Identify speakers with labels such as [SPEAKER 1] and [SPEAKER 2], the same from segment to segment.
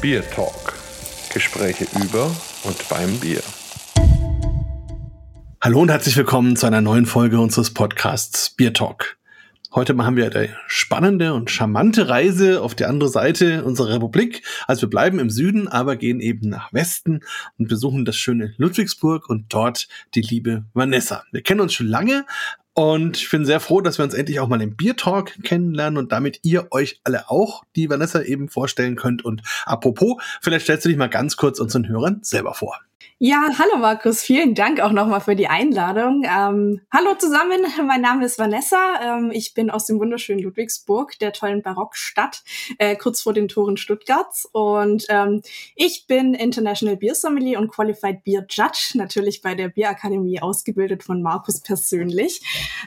[SPEAKER 1] Bier Talk. Gespräche über und beim Bier.
[SPEAKER 2] Hallo und herzlich willkommen zu einer neuen Folge unseres Podcasts Bier Talk. Heute machen wir eine spannende und charmante Reise auf die andere Seite unserer Republik. Also wir bleiben im Süden, aber gehen eben nach Westen und besuchen das schöne Ludwigsburg und dort die liebe Vanessa. Wir kennen uns schon lange, und ich bin sehr froh, dass wir uns endlich auch mal im Bier Talk kennenlernen und damit ihr euch alle auch die Vanessa eben vorstellen könnt. Und apropos, vielleicht stellst du dich mal ganz kurz unseren Hörern selber vor.
[SPEAKER 3] Ja, hallo Markus, vielen Dank auch nochmal für die Einladung. Ähm, hallo zusammen, mein Name ist Vanessa. Ähm, ich bin aus dem wunderschönen Ludwigsburg, der tollen Barockstadt, äh, kurz vor den Toren Stuttgarts. Und ähm, ich bin International Beer Sommelier und Qualified Beer Judge, natürlich bei der Bierakademie ausgebildet von Markus persönlich.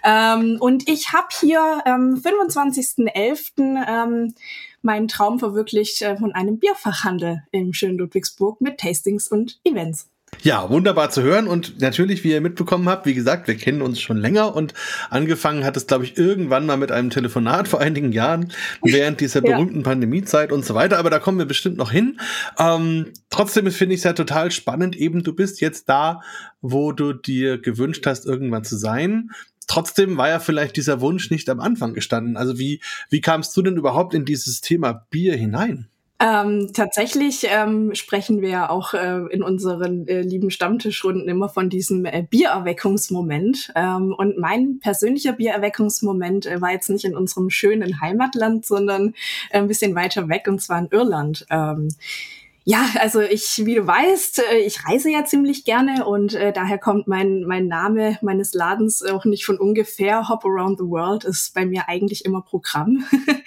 [SPEAKER 3] Ähm, und ich habe hier am 25.11. Meinen Traum verwirklicht äh, von einem Bierfachhandel im schönen Ludwigsburg mit Tastings und Events.
[SPEAKER 2] Ja, wunderbar zu hören und natürlich, wie ihr mitbekommen habt, wie gesagt, wir kennen uns schon länger und angefangen hat es, glaube ich, irgendwann mal mit einem Telefonat vor einigen Jahren während dieser berühmten ja. Pandemiezeit und so weiter, aber da kommen wir bestimmt noch hin. Ähm, trotzdem finde ich es ja total spannend, eben du bist jetzt da, wo du dir gewünscht hast, irgendwann zu sein. Trotzdem war ja vielleicht dieser Wunsch nicht am Anfang gestanden. Also wie, wie kamst du denn überhaupt in dieses Thema Bier hinein?
[SPEAKER 3] Ähm, tatsächlich ähm, sprechen wir auch äh, in unseren äh, lieben Stammtischrunden immer von diesem äh, Biererweckungsmoment. Ähm, und mein persönlicher Biererweckungsmoment äh, war jetzt nicht in unserem schönen Heimatland, sondern ein bisschen weiter weg, und zwar in Irland. Ja, also ich, wie du weißt, äh, ich reise ja ziemlich gerne und äh, daher kommt mein, mein Name meines Ladens auch nicht von ungefähr. Hop Around the World ist bei mir eigentlich immer Programm.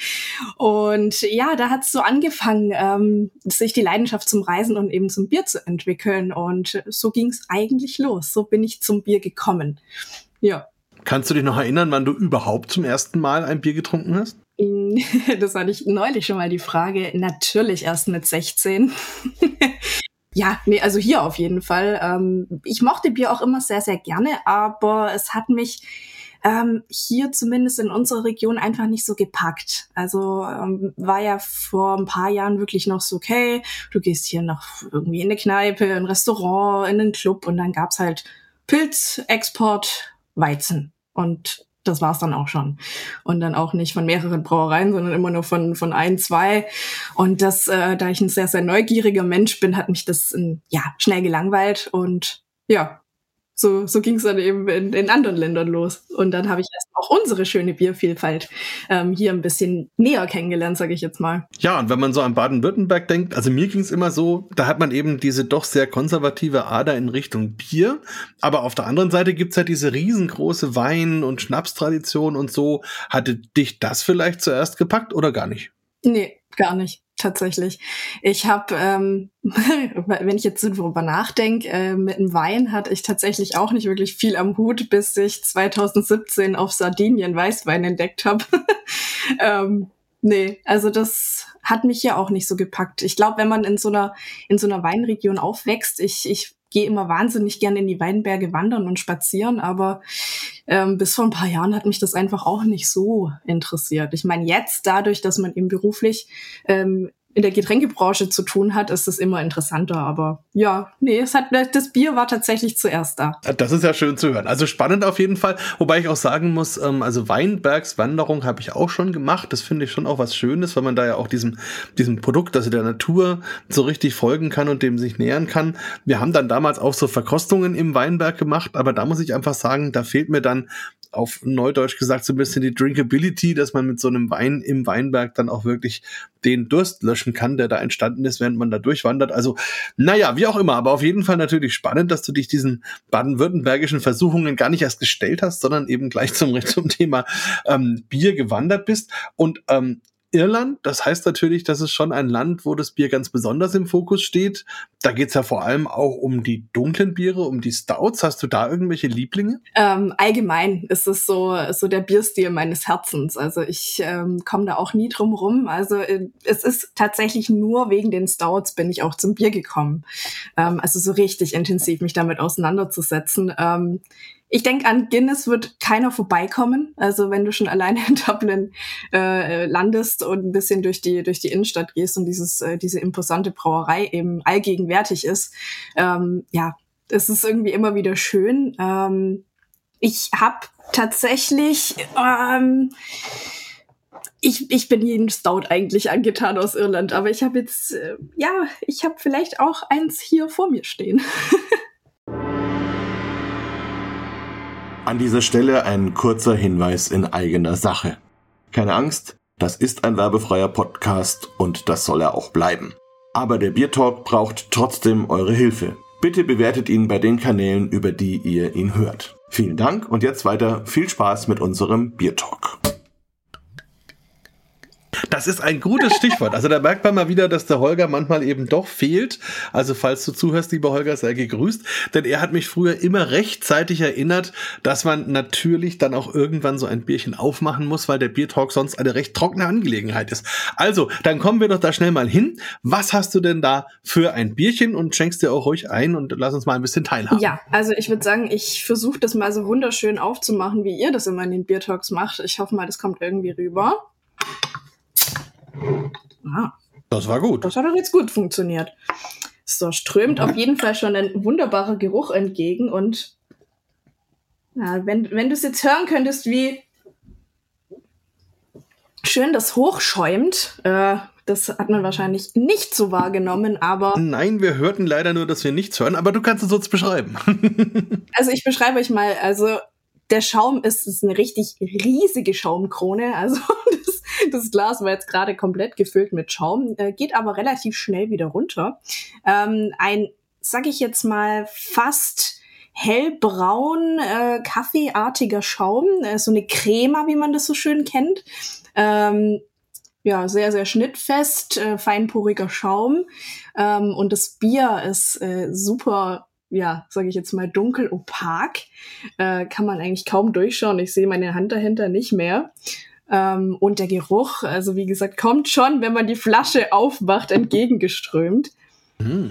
[SPEAKER 3] und ja, da hat es so angefangen, ähm, sich die Leidenschaft zum Reisen und eben zum Bier zu entwickeln. Und so ging es eigentlich los. So bin ich zum Bier gekommen. Ja.
[SPEAKER 2] Kannst du dich noch erinnern, wann du überhaupt zum ersten Mal ein Bier getrunken hast?
[SPEAKER 3] Das hatte ich neulich schon mal die Frage. Natürlich erst mit 16. ja, nee, also hier auf jeden Fall. Ähm, ich mochte Bier auch immer sehr, sehr gerne, aber es hat mich ähm, hier zumindest in unserer Region einfach nicht so gepackt. Also ähm, war ja vor ein paar Jahren wirklich noch so, okay, du gehst hier noch irgendwie in eine Kneipe, in ein Restaurant, in einen Club und dann gab's halt Pilz, Export, Weizen. Und das war's dann auch schon. Und dann auch nicht von mehreren Brauereien, sondern immer nur von, von ein, zwei. Und das, äh, da ich ein sehr, sehr neugieriger Mensch bin, hat mich das in, ja schnell gelangweilt. Und ja, so, so ging es dann eben in, in anderen Ländern los. Und dann habe ich erst auch unsere schöne Biervielfalt ähm, hier ein bisschen näher kennengelernt, sage ich jetzt mal.
[SPEAKER 2] Ja, und wenn man so an Baden-Württemberg denkt, also mir ging es immer so, da hat man eben diese doch sehr konservative Ader in Richtung Bier. Aber auf der anderen Seite gibt's ja diese riesengroße Wein- und Schnapstradition und so. Hatte dich das vielleicht zuerst gepackt oder gar nicht?
[SPEAKER 3] Nee, gar nicht tatsächlich. Ich habe, ähm, wenn ich jetzt darüber nachdenke, äh, mit dem Wein hatte ich tatsächlich auch nicht wirklich viel am Hut, bis ich 2017 auf Sardinien Weißwein entdeckt habe. ähm, nee, also das hat mich ja auch nicht so gepackt. Ich glaube, wenn man in so einer in so einer Weinregion aufwächst, ich ich gehe immer wahnsinnig gerne in die Weinberge wandern und spazieren, aber ähm, bis vor ein paar Jahren hat mich das einfach auch nicht so interessiert. Ich meine, jetzt dadurch, dass man eben beruflich ähm, in der Getränkebranche zu tun hat, ist es immer interessanter. Aber ja, nee, es hat, das Bier war tatsächlich zuerst da.
[SPEAKER 2] Das ist ja schön zu hören. Also spannend auf jeden Fall. Wobei ich auch sagen muss, ähm, also Weinbergswanderung habe ich auch schon gemacht. Das finde ich schon auch was Schönes, weil man da ja auch diesem, diesem Produkt, also der Natur so richtig folgen kann und dem sich nähern kann. Wir haben dann damals auch so Verkostungen im Weinberg gemacht, aber da muss ich einfach sagen, da fehlt mir dann auf Neudeutsch gesagt so ein bisschen die Drinkability, dass man mit so einem Wein im Weinberg dann auch wirklich den Durst löschen kann, der da entstanden ist, während man da durchwandert. Also, naja, wie auch immer, aber auf jeden Fall natürlich spannend, dass du dich diesen baden-württembergischen Versuchungen gar nicht erst gestellt hast, sondern eben gleich zum, zum Thema ähm, Bier gewandert bist. Und ähm, Irland. Das heißt natürlich, das ist schon ein Land, wo das Bier ganz besonders im Fokus steht. Da geht's ja vor allem auch um die dunklen Biere, um die Stouts. Hast du da irgendwelche Lieblinge?
[SPEAKER 3] Ähm, allgemein ist es so, so der Bierstil meines Herzens. Also ich ähm, komme da auch nie drum rum. Also äh, es ist tatsächlich nur wegen den Stouts bin ich auch zum Bier gekommen. Ähm, also so richtig intensiv mich damit auseinanderzusetzen. Ähm, ich denke, an Guinness wird keiner vorbeikommen. Also wenn du schon alleine in Dublin äh, landest und ein bisschen durch die durch die Innenstadt gehst und dieses äh, diese imposante Brauerei eben allgegenwärtig ist, ähm, ja, es ist irgendwie immer wieder schön. Ähm, ich habe tatsächlich ähm, ich, ich bin jeden Stout eigentlich angetan aus Irland, aber ich habe jetzt, äh, ja, ich habe vielleicht auch eins hier vor mir stehen.
[SPEAKER 1] An dieser Stelle ein kurzer Hinweis in eigener Sache. Keine Angst, das ist ein werbefreier Podcast und das soll er auch bleiben. Aber der Biertalk braucht trotzdem eure Hilfe. Bitte bewertet ihn bei den Kanälen, über die ihr ihn hört. Vielen Dank und jetzt weiter viel Spaß mit unserem Biertalk.
[SPEAKER 2] Das ist ein gutes Stichwort. Also da merkt man mal wieder, dass der Holger manchmal eben doch fehlt. Also falls du zuhörst, lieber Holger, sei gegrüßt. Denn er hat mich früher immer rechtzeitig erinnert, dass man natürlich dann auch irgendwann so ein Bierchen aufmachen muss, weil der Biertalk sonst eine recht trockene Angelegenheit ist. Also, dann kommen wir doch da schnell mal hin. Was hast du denn da für ein Bierchen und schenkst dir auch ruhig ein und lass uns mal ein bisschen teilhaben.
[SPEAKER 3] Ja, also ich würde sagen, ich versuche das mal so wunderschön aufzumachen, wie ihr das immer in den Biertalks macht. Ich hoffe mal, das kommt irgendwie rüber.
[SPEAKER 2] Ah, das war gut.
[SPEAKER 3] Das hat doch jetzt gut funktioniert. So, strömt auf jeden Fall schon ein wunderbarer Geruch entgegen und ja, wenn, wenn du es jetzt hören könntest, wie schön das hochschäumt, äh, das hat man wahrscheinlich nicht so wahrgenommen, aber.
[SPEAKER 2] Nein, wir hörten leider nur, dass wir nichts hören, aber du kannst es uns beschreiben.
[SPEAKER 3] also ich beschreibe euch mal, also der Schaum ist, ist eine richtig riesige Schaumkrone. Also das, das Glas war jetzt gerade komplett gefüllt mit Schaum, äh, geht aber relativ schnell wieder runter. Ähm, ein, sag ich jetzt mal, fast hellbraun, äh, kaffeeartiger Schaum, äh, so eine Crema, wie man das so schön kennt. Ähm, ja, sehr, sehr schnittfest, äh, feinporiger Schaum. Ähm, und das Bier ist äh, super ja, sage ich jetzt mal, dunkel opak. Äh, kann man eigentlich kaum durchschauen. Ich sehe meine Hand dahinter nicht mehr. Ähm, und der Geruch, also wie gesagt, kommt schon, wenn man die Flasche aufmacht, entgegengeströmt. Mm.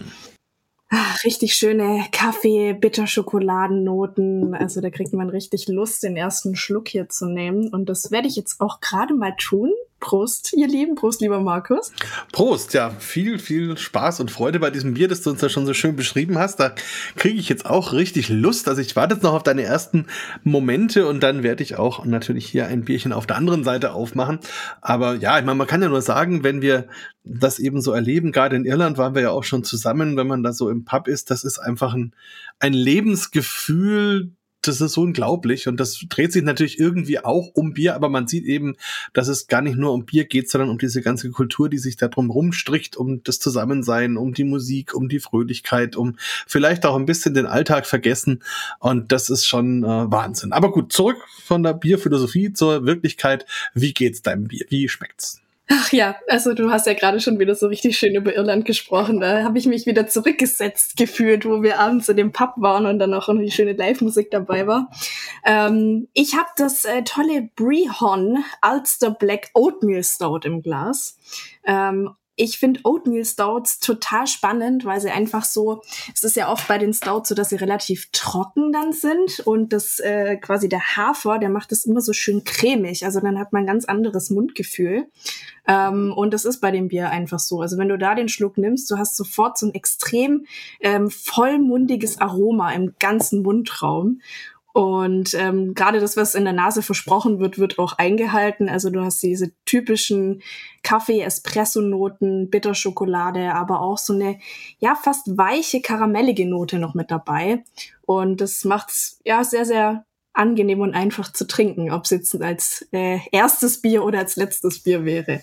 [SPEAKER 3] Ach, richtig schöne Kaffee, Bitterschokoladennoten. Also da kriegt man richtig Lust, den ersten Schluck hier zu nehmen. Und das werde ich jetzt auch gerade mal tun. Prost, ihr Lieben. Prost, lieber Markus.
[SPEAKER 2] Prost, ja, viel, viel Spaß und Freude bei diesem Bier, das du uns ja schon so schön beschrieben hast. Da kriege ich jetzt auch richtig Lust. Also ich warte jetzt noch auf deine ersten Momente und dann werde ich auch natürlich hier ein Bierchen auf der anderen Seite aufmachen. Aber ja, ich meine, man kann ja nur sagen, wenn wir das eben so erleben, gerade in Irland waren wir ja auch schon zusammen, wenn man da so im Pub ist, das ist einfach ein, ein Lebensgefühl, das ist unglaublich und das dreht sich natürlich irgendwie auch um Bier, aber man sieht eben, dass es gar nicht nur um Bier geht, sondern um diese ganze Kultur, die sich da drum rumstricht, um das Zusammensein, um die Musik, um die Fröhlichkeit, um vielleicht auch ein bisschen den Alltag vergessen und das ist schon äh, Wahnsinn. Aber gut, zurück von der Bierphilosophie zur Wirklichkeit. Wie geht's deinem Bier? Wie schmeckt's?
[SPEAKER 3] Ach ja, also du hast ja gerade schon wieder so richtig schön über Irland gesprochen. Da habe ich mich wieder zurückgesetzt gefühlt, wo wir abends in dem Pub waren und dann auch irgendwie schöne Live-Musik dabei war. Ähm, ich habe das äh, tolle Brehon Ulster Black Oatmeal Stout im Glas. Ähm, ich finde Oatmeal Stouts total spannend, weil sie einfach so, es ist ja oft bei den Stouts so, dass sie relativ trocken dann sind und das äh, quasi der Hafer, der macht es immer so schön cremig. Also dann hat man ein ganz anderes Mundgefühl. Ähm, und das ist bei dem Bier einfach so. Also wenn du da den Schluck nimmst, du hast sofort so ein extrem ähm, vollmundiges Aroma im ganzen Mundraum. Und ähm, gerade das, was in der Nase versprochen wird, wird auch eingehalten. Also du hast diese typischen Kaffee-Espresso-Noten, Bitterschokolade, aber auch so eine ja fast weiche karamellige Note noch mit dabei. Und das macht's ja sehr sehr angenehm und einfach zu trinken, ob es jetzt als äh, erstes Bier oder als letztes Bier wäre.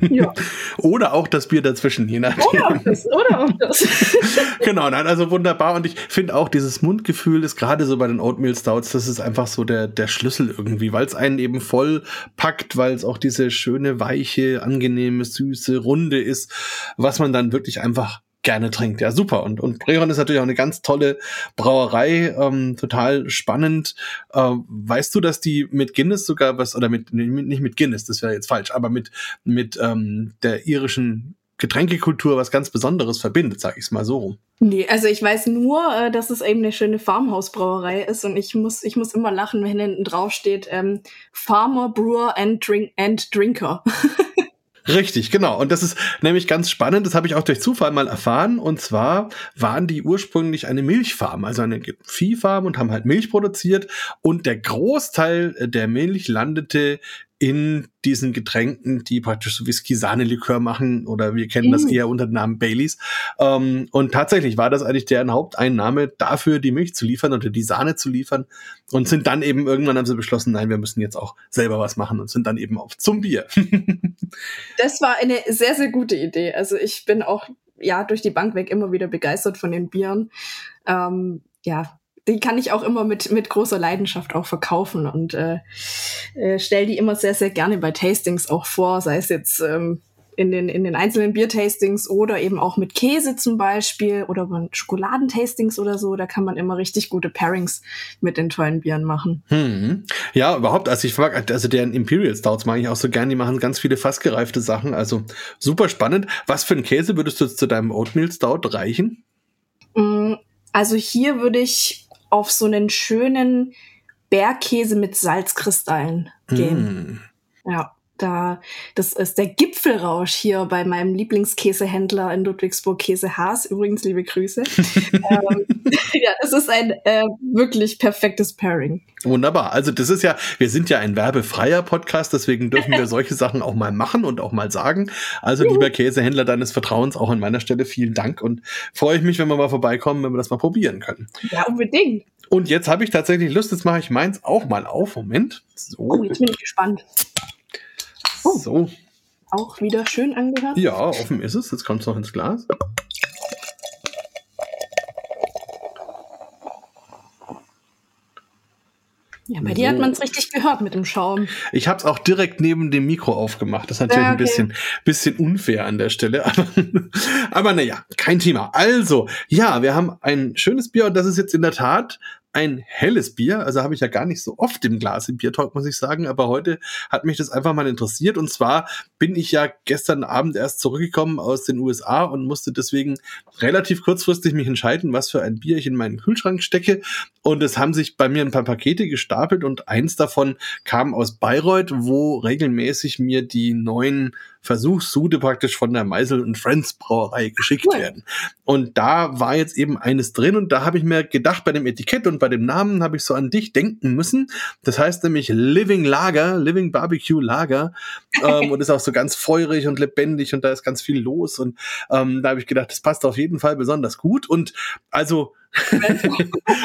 [SPEAKER 2] Ja. oder auch das Bier dazwischen, je nachdem. Oder auch das. Oder auch das. genau, nein, also wunderbar. Und ich finde auch dieses Mundgefühl ist gerade so bei den Oatmeal Stouts, das ist einfach so der, der Schlüssel irgendwie, weil es einen eben voll packt, weil es auch diese schöne, weiche, angenehme, süße Runde ist, was man dann wirklich einfach gerne trinkt. Ja, super. Und, und Breron ist natürlich auch eine ganz tolle Brauerei, ähm, total spannend. Äh, weißt du, dass die mit Guinness sogar was, oder mit, nicht mit Guinness, das wäre jetzt falsch, aber mit, mit ähm, der irischen Getränkekultur was ganz Besonderes verbindet, sag ich mal so rum.
[SPEAKER 3] Nee, also ich weiß nur, äh, dass es eben eine schöne Farmhausbrauerei ist und ich muss, ich muss immer lachen, wenn hinten drauf steht ähm, Farmer, Brewer and, Drink and Drinker.
[SPEAKER 2] Richtig, genau. Und das ist nämlich ganz spannend. Das habe ich auch durch Zufall mal erfahren. Und zwar waren die ursprünglich eine Milchfarm, also eine Viehfarm und haben halt Milch produziert. Und der Großteil der Milch landete in diesen Getränken, die praktisch so Whisky-Sahne-Likör machen oder wir kennen das eher unter dem Namen Baileys. Ähm, und tatsächlich war das eigentlich deren Haupteinnahme dafür, die Milch zu liefern oder die Sahne zu liefern und sind dann eben irgendwann haben sie beschlossen, nein, wir müssen jetzt auch selber was machen und sind dann eben auf zum Bier.
[SPEAKER 3] das war eine sehr, sehr gute Idee. Also ich bin auch ja durch die Bank weg immer wieder begeistert von den Bieren. Ähm, ja, die kann ich auch immer mit, mit großer Leidenschaft auch verkaufen und äh, äh, stelle die immer sehr, sehr gerne bei Tastings auch vor, sei es jetzt ähm, in, den, in den einzelnen Biertastings oder eben auch mit Käse zum Beispiel oder bei Schokoladentastings oder so. Da kann man immer richtig gute Pairings mit den tollen Bieren machen.
[SPEAKER 2] Hm. Ja, überhaupt. Also ich frage, also deren Imperial Stouts mag ich auch so gern. Die machen ganz viele fassgereifte Sachen. Also super spannend. Was für einen Käse würdest du zu deinem Oatmeal Stout reichen?
[SPEAKER 3] Mm, also hier würde ich auf so einen schönen Bergkäse mit Salzkristallen gehen. Mm. Ja da, das ist der Gipfelrausch hier bei meinem Lieblingskäsehändler in Ludwigsburg, Käse Haas. Übrigens, liebe Grüße. ähm, ja, das ist ein äh, wirklich perfektes Pairing.
[SPEAKER 2] Wunderbar. Also das ist ja, wir sind ja ein werbefreier Podcast, deswegen dürfen wir solche Sachen auch mal machen und auch mal sagen. Also lieber Käsehändler deines Vertrauens, auch an meiner Stelle vielen Dank und freue ich mich, wenn wir mal vorbeikommen, wenn wir das mal probieren können.
[SPEAKER 3] Ja, unbedingt.
[SPEAKER 2] Und jetzt habe ich tatsächlich Lust, jetzt mache ich meins auch mal auf. Moment.
[SPEAKER 3] So. Oh, jetzt bin ich gespannt.
[SPEAKER 2] Oh, so.
[SPEAKER 3] Auch wieder schön angehört.
[SPEAKER 2] Ja, offen ist es. Jetzt kommt es noch ins Glas.
[SPEAKER 3] Ja, bei so. dir hat man es richtig gehört mit dem Schaum.
[SPEAKER 2] Ich habe es auch direkt neben dem Mikro aufgemacht. Das ist natürlich ja, okay. ein bisschen, bisschen unfair an der Stelle. Aber, aber naja, kein Thema. Also, ja, wir haben ein schönes Bier und das ist jetzt in der Tat ein helles Bier. Also habe ich ja gar nicht so oft im Glas im Biertalk, muss ich sagen. Aber heute hat mich das einfach mal interessiert. Und zwar bin ich ja gestern Abend erst zurückgekommen aus den USA und musste deswegen relativ kurzfristig mich entscheiden, was für ein Bier ich in meinen Kühlschrank stecke. Und es haben sich bei mir ein paar Pakete gestapelt und eins davon kam aus Bayreuth, wo regelmäßig mir die neuen Versuchssude praktisch von der Meisel und Friends Brauerei geschickt cool. werden. Und da war jetzt eben eines drin und da habe ich mir gedacht, bei dem Etikett und bei dem Namen habe ich so an dich denken müssen. Das heißt nämlich Living Lager, Living Barbecue Lager ähm, und ist auch so ganz feurig und lebendig und da ist ganz viel los und ähm, da habe ich gedacht, das passt auf jeden Fall besonders gut und also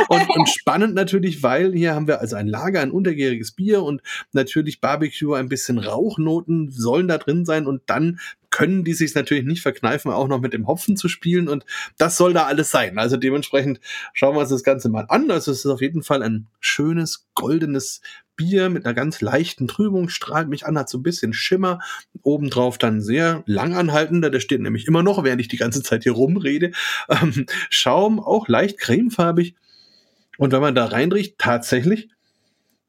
[SPEAKER 2] und, und, spannend natürlich, weil hier haben wir also ein Lager, ein untergäriges Bier und natürlich Barbecue, ein bisschen Rauchnoten sollen da drin sein und dann können die sich natürlich nicht verkneifen, auch noch mit dem Hopfen zu spielen und das soll da alles sein. Also dementsprechend schauen wir uns das Ganze mal an. Also es ist auf jeden Fall ein schönes, goldenes Bier mit einer ganz leichten Trübung, strahlt mich an, hat so ein bisschen Schimmer. Obendrauf dann sehr langanhaltender, der steht nämlich immer noch, während ich die ganze Zeit hier rumrede. Ähm, Schaum, auch leicht cremefarbig. Und wenn man da reinriecht, tatsächlich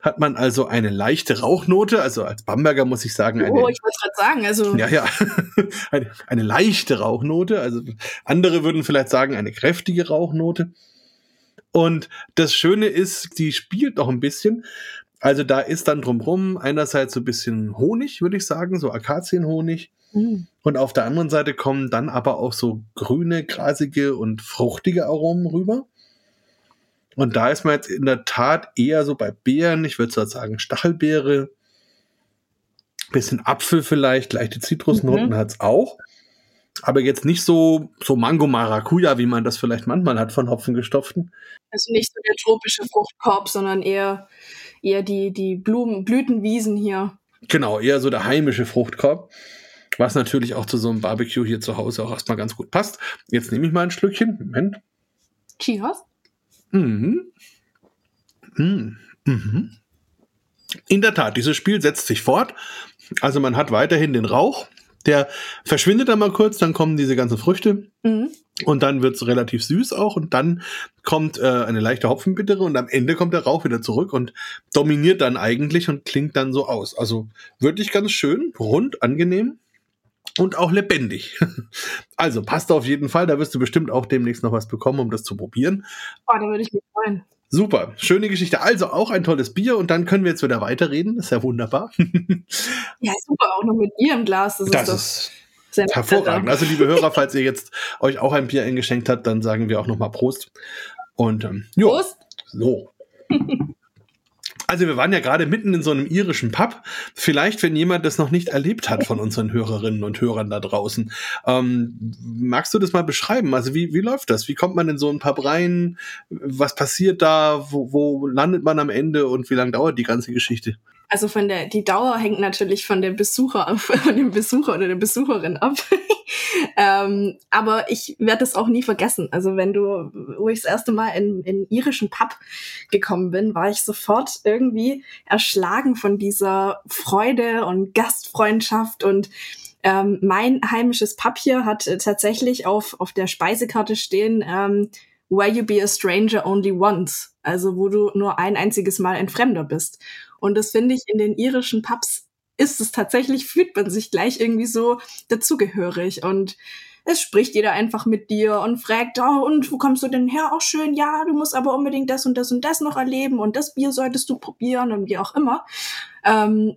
[SPEAKER 2] hat man also eine leichte Rauchnote, also als Bamberger muss ich sagen, eine,
[SPEAKER 3] oh, ich wollte gerade sagen, also
[SPEAKER 2] ja, ja, eine, eine leichte Rauchnote, also andere würden vielleicht sagen, eine kräftige Rauchnote. Und das Schöne ist, die spielt noch ein bisschen. Also da ist dann drumherum einerseits so ein bisschen Honig, würde ich sagen, so Akazienhonig. Mhm. Und auf der anderen Seite kommen dann aber auch so grüne, grasige und fruchtige Aromen rüber. Und da ist man jetzt in der Tat eher so bei Beeren, ich würde so sagen Stachelbeere, bisschen Apfel vielleicht, leichte Zitrusnoten mhm. hat's auch. Aber jetzt nicht so, so Mango Maracuja, wie man das vielleicht manchmal hat von Hopfengestopften.
[SPEAKER 3] Also nicht so der tropische Fruchtkorb, sondern eher eher die, die Blumen, Blütenwiesen hier.
[SPEAKER 2] Genau, eher so der heimische Fruchtkorb. Was natürlich auch zu so einem Barbecue hier zu Hause auch erstmal ganz gut passt. Jetzt nehme ich mal ein Schlückchen. Moment.
[SPEAKER 3] Cheers.
[SPEAKER 2] Mhm. Mhm. Mhm. In der Tat, dieses Spiel setzt sich fort. Also man hat weiterhin den Rauch, der verschwindet dann mal kurz, dann kommen diese ganzen Früchte. Mhm. Und dann wird's relativ süß auch und dann kommt äh, eine leichte Hopfenbittere und am Ende kommt der Rauch wieder zurück und dominiert dann eigentlich und klingt dann so aus. Also wirklich ganz schön, rund, angenehm. Und auch lebendig. Also passt auf jeden Fall, da wirst du bestimmt auch demnächst noch was bekommen, um das zu probieren.
[SPEAKER 3] Oh, da würde ich mich freuen.
[SPEAKER 2] Super, schöne Geschichte. Also auch ein tolles Bier und dann können wir jetzt wieder weiterreden. Das ist ja wunderbar.
[SPEAKER 3] ja, super, auch noch mit Bier im Glas.
[SPEAKER 2] Das, das ist, ist hervorragend. Also liebe Hörer, falls ihr jetzt euch auch ein Bier eingeschenkt habt, dann sagen wir auch nochmal Prost. Und ähm, jo, Prost. So. Also wir waren ja gerade mitten in so einem irischen Pub. Vielleicht, wenn jemand das noch nicht erlebt hat von unseren Hörerinnen und Hörern da draußen, ähm, magst du das mal beschreiben? Also wie, wie läuft das? Wie kommt man in so einen Pub rein? Was passiert da? Wo, wo landet man am Ende und wie lange dauert die ganze Geschichte?
[SPEAKER 3] Also von der, die Dauer hängt natürlich von der Besucher, von dem Besucher oder der Besucherin ab. ähm, aber ich werde es auch nie vergessen. Also wenn du, wo ich das erste Mal in, in irischen Pub gekommen bin, war ich sofort irgendwie erschlagen von dieser Freude und Gastfreundschaft und ähm, mein heimisches Pub hier hat äh, tatsächlich auf, auf der Speisekarte stehen, ähm, Where you be a stranger only once. Also wo du nur ein einziges Mal ein Fremder bist. Und das finde ich in den irischen Pubs ist es tatsächlich, fühlt man sich gleich irgendwie so dazugehörig und es spricht jeder einfach mit dir und fragt, oh, und wo kommst du denn her? Auch schön, ja, du musst aber unbedingt das und das und das noch erleben und das Bier solltest du probieren und wie auch immer. Ähm,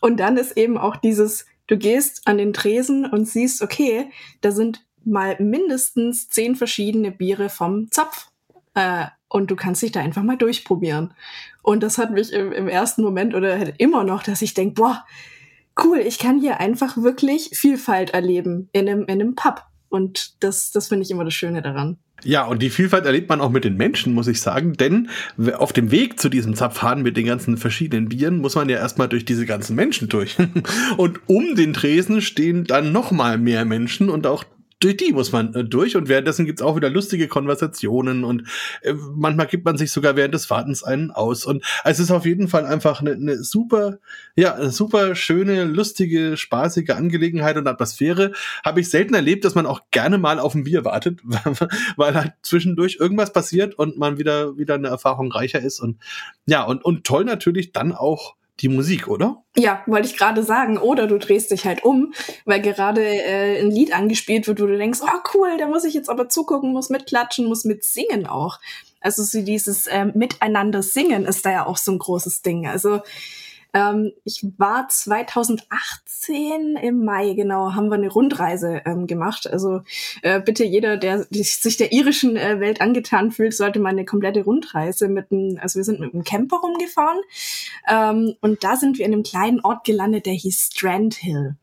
[SPEAKER 3] und dann ist eben auch dieses, du gehst an den Tresen und siehst, okay, da sind mal mindestens zehn verschiedene Biere vom Zapf. Äh, und du kannst dich da einfach mal durchprobieren. Und das hat mich im, im ersten Moment oder halt immer noch, dass ich denke, boah, cool, ich kann hier einfach wirklich Vielfalt erleben in einem, in einem Pub. Und das, das finde ich immer das Schöne daran.
[SPEAKER 2] Ja, und die Vielfalt erlebt man auch mit den Menschen, muss ich sagen, denn auf dem Weg zu diesem Zapfhahn mit den ganzen verschiedenen Bieren muss man ja erstmal durch diese ganzen Menschen durch. Und um den Tresen stehen dann noch mal mehr Menschen und auch durch die muss man äh, durch und währenddessen gibt's auch wieder lustige Konversationen und äh, manchmal gibt man sich sogar während des Wartens einen aus und es ist auf jeden Fall einfach eine, eine super, ja, eine super schöne, lustige, spaßige Angelegenheit und Atmosphäre. Habe ich selten erlebt, dass man auch gerne mal auf ein Bier wartet, weil halt zwischendurch irgendwas passiert und man wieder wieder eine Erfahrung reicher ist und ja und und toll natürlich dann auch die Musik, oder?
[SPEAKER 3] Ja, wollte ich gerade sagen. Oder du drehst dich halt um, weil gerade äh, ein Lied angespielt wird, wo du denkst, oh cool, da muss ich jetzt aber zugucken, muss mitklatschen, muss mitsingen auch. Also so dieses äh, Miteinander singen ist da ja auch so ein großes Ding. Also ähm, ich war 2018 im Mai, genau, haben wir eine Rundreise ähm, gemacht. Also äh, bitte jeder, der sich der irischen äh, Welt angetan fühlt, sollte mal eine komplette Rundreise mit einem, also wir sind mit einem Camper rumgefahren ähm, und da sind wir in einem kleinen Ort gelandet, der hieß Strand Hill.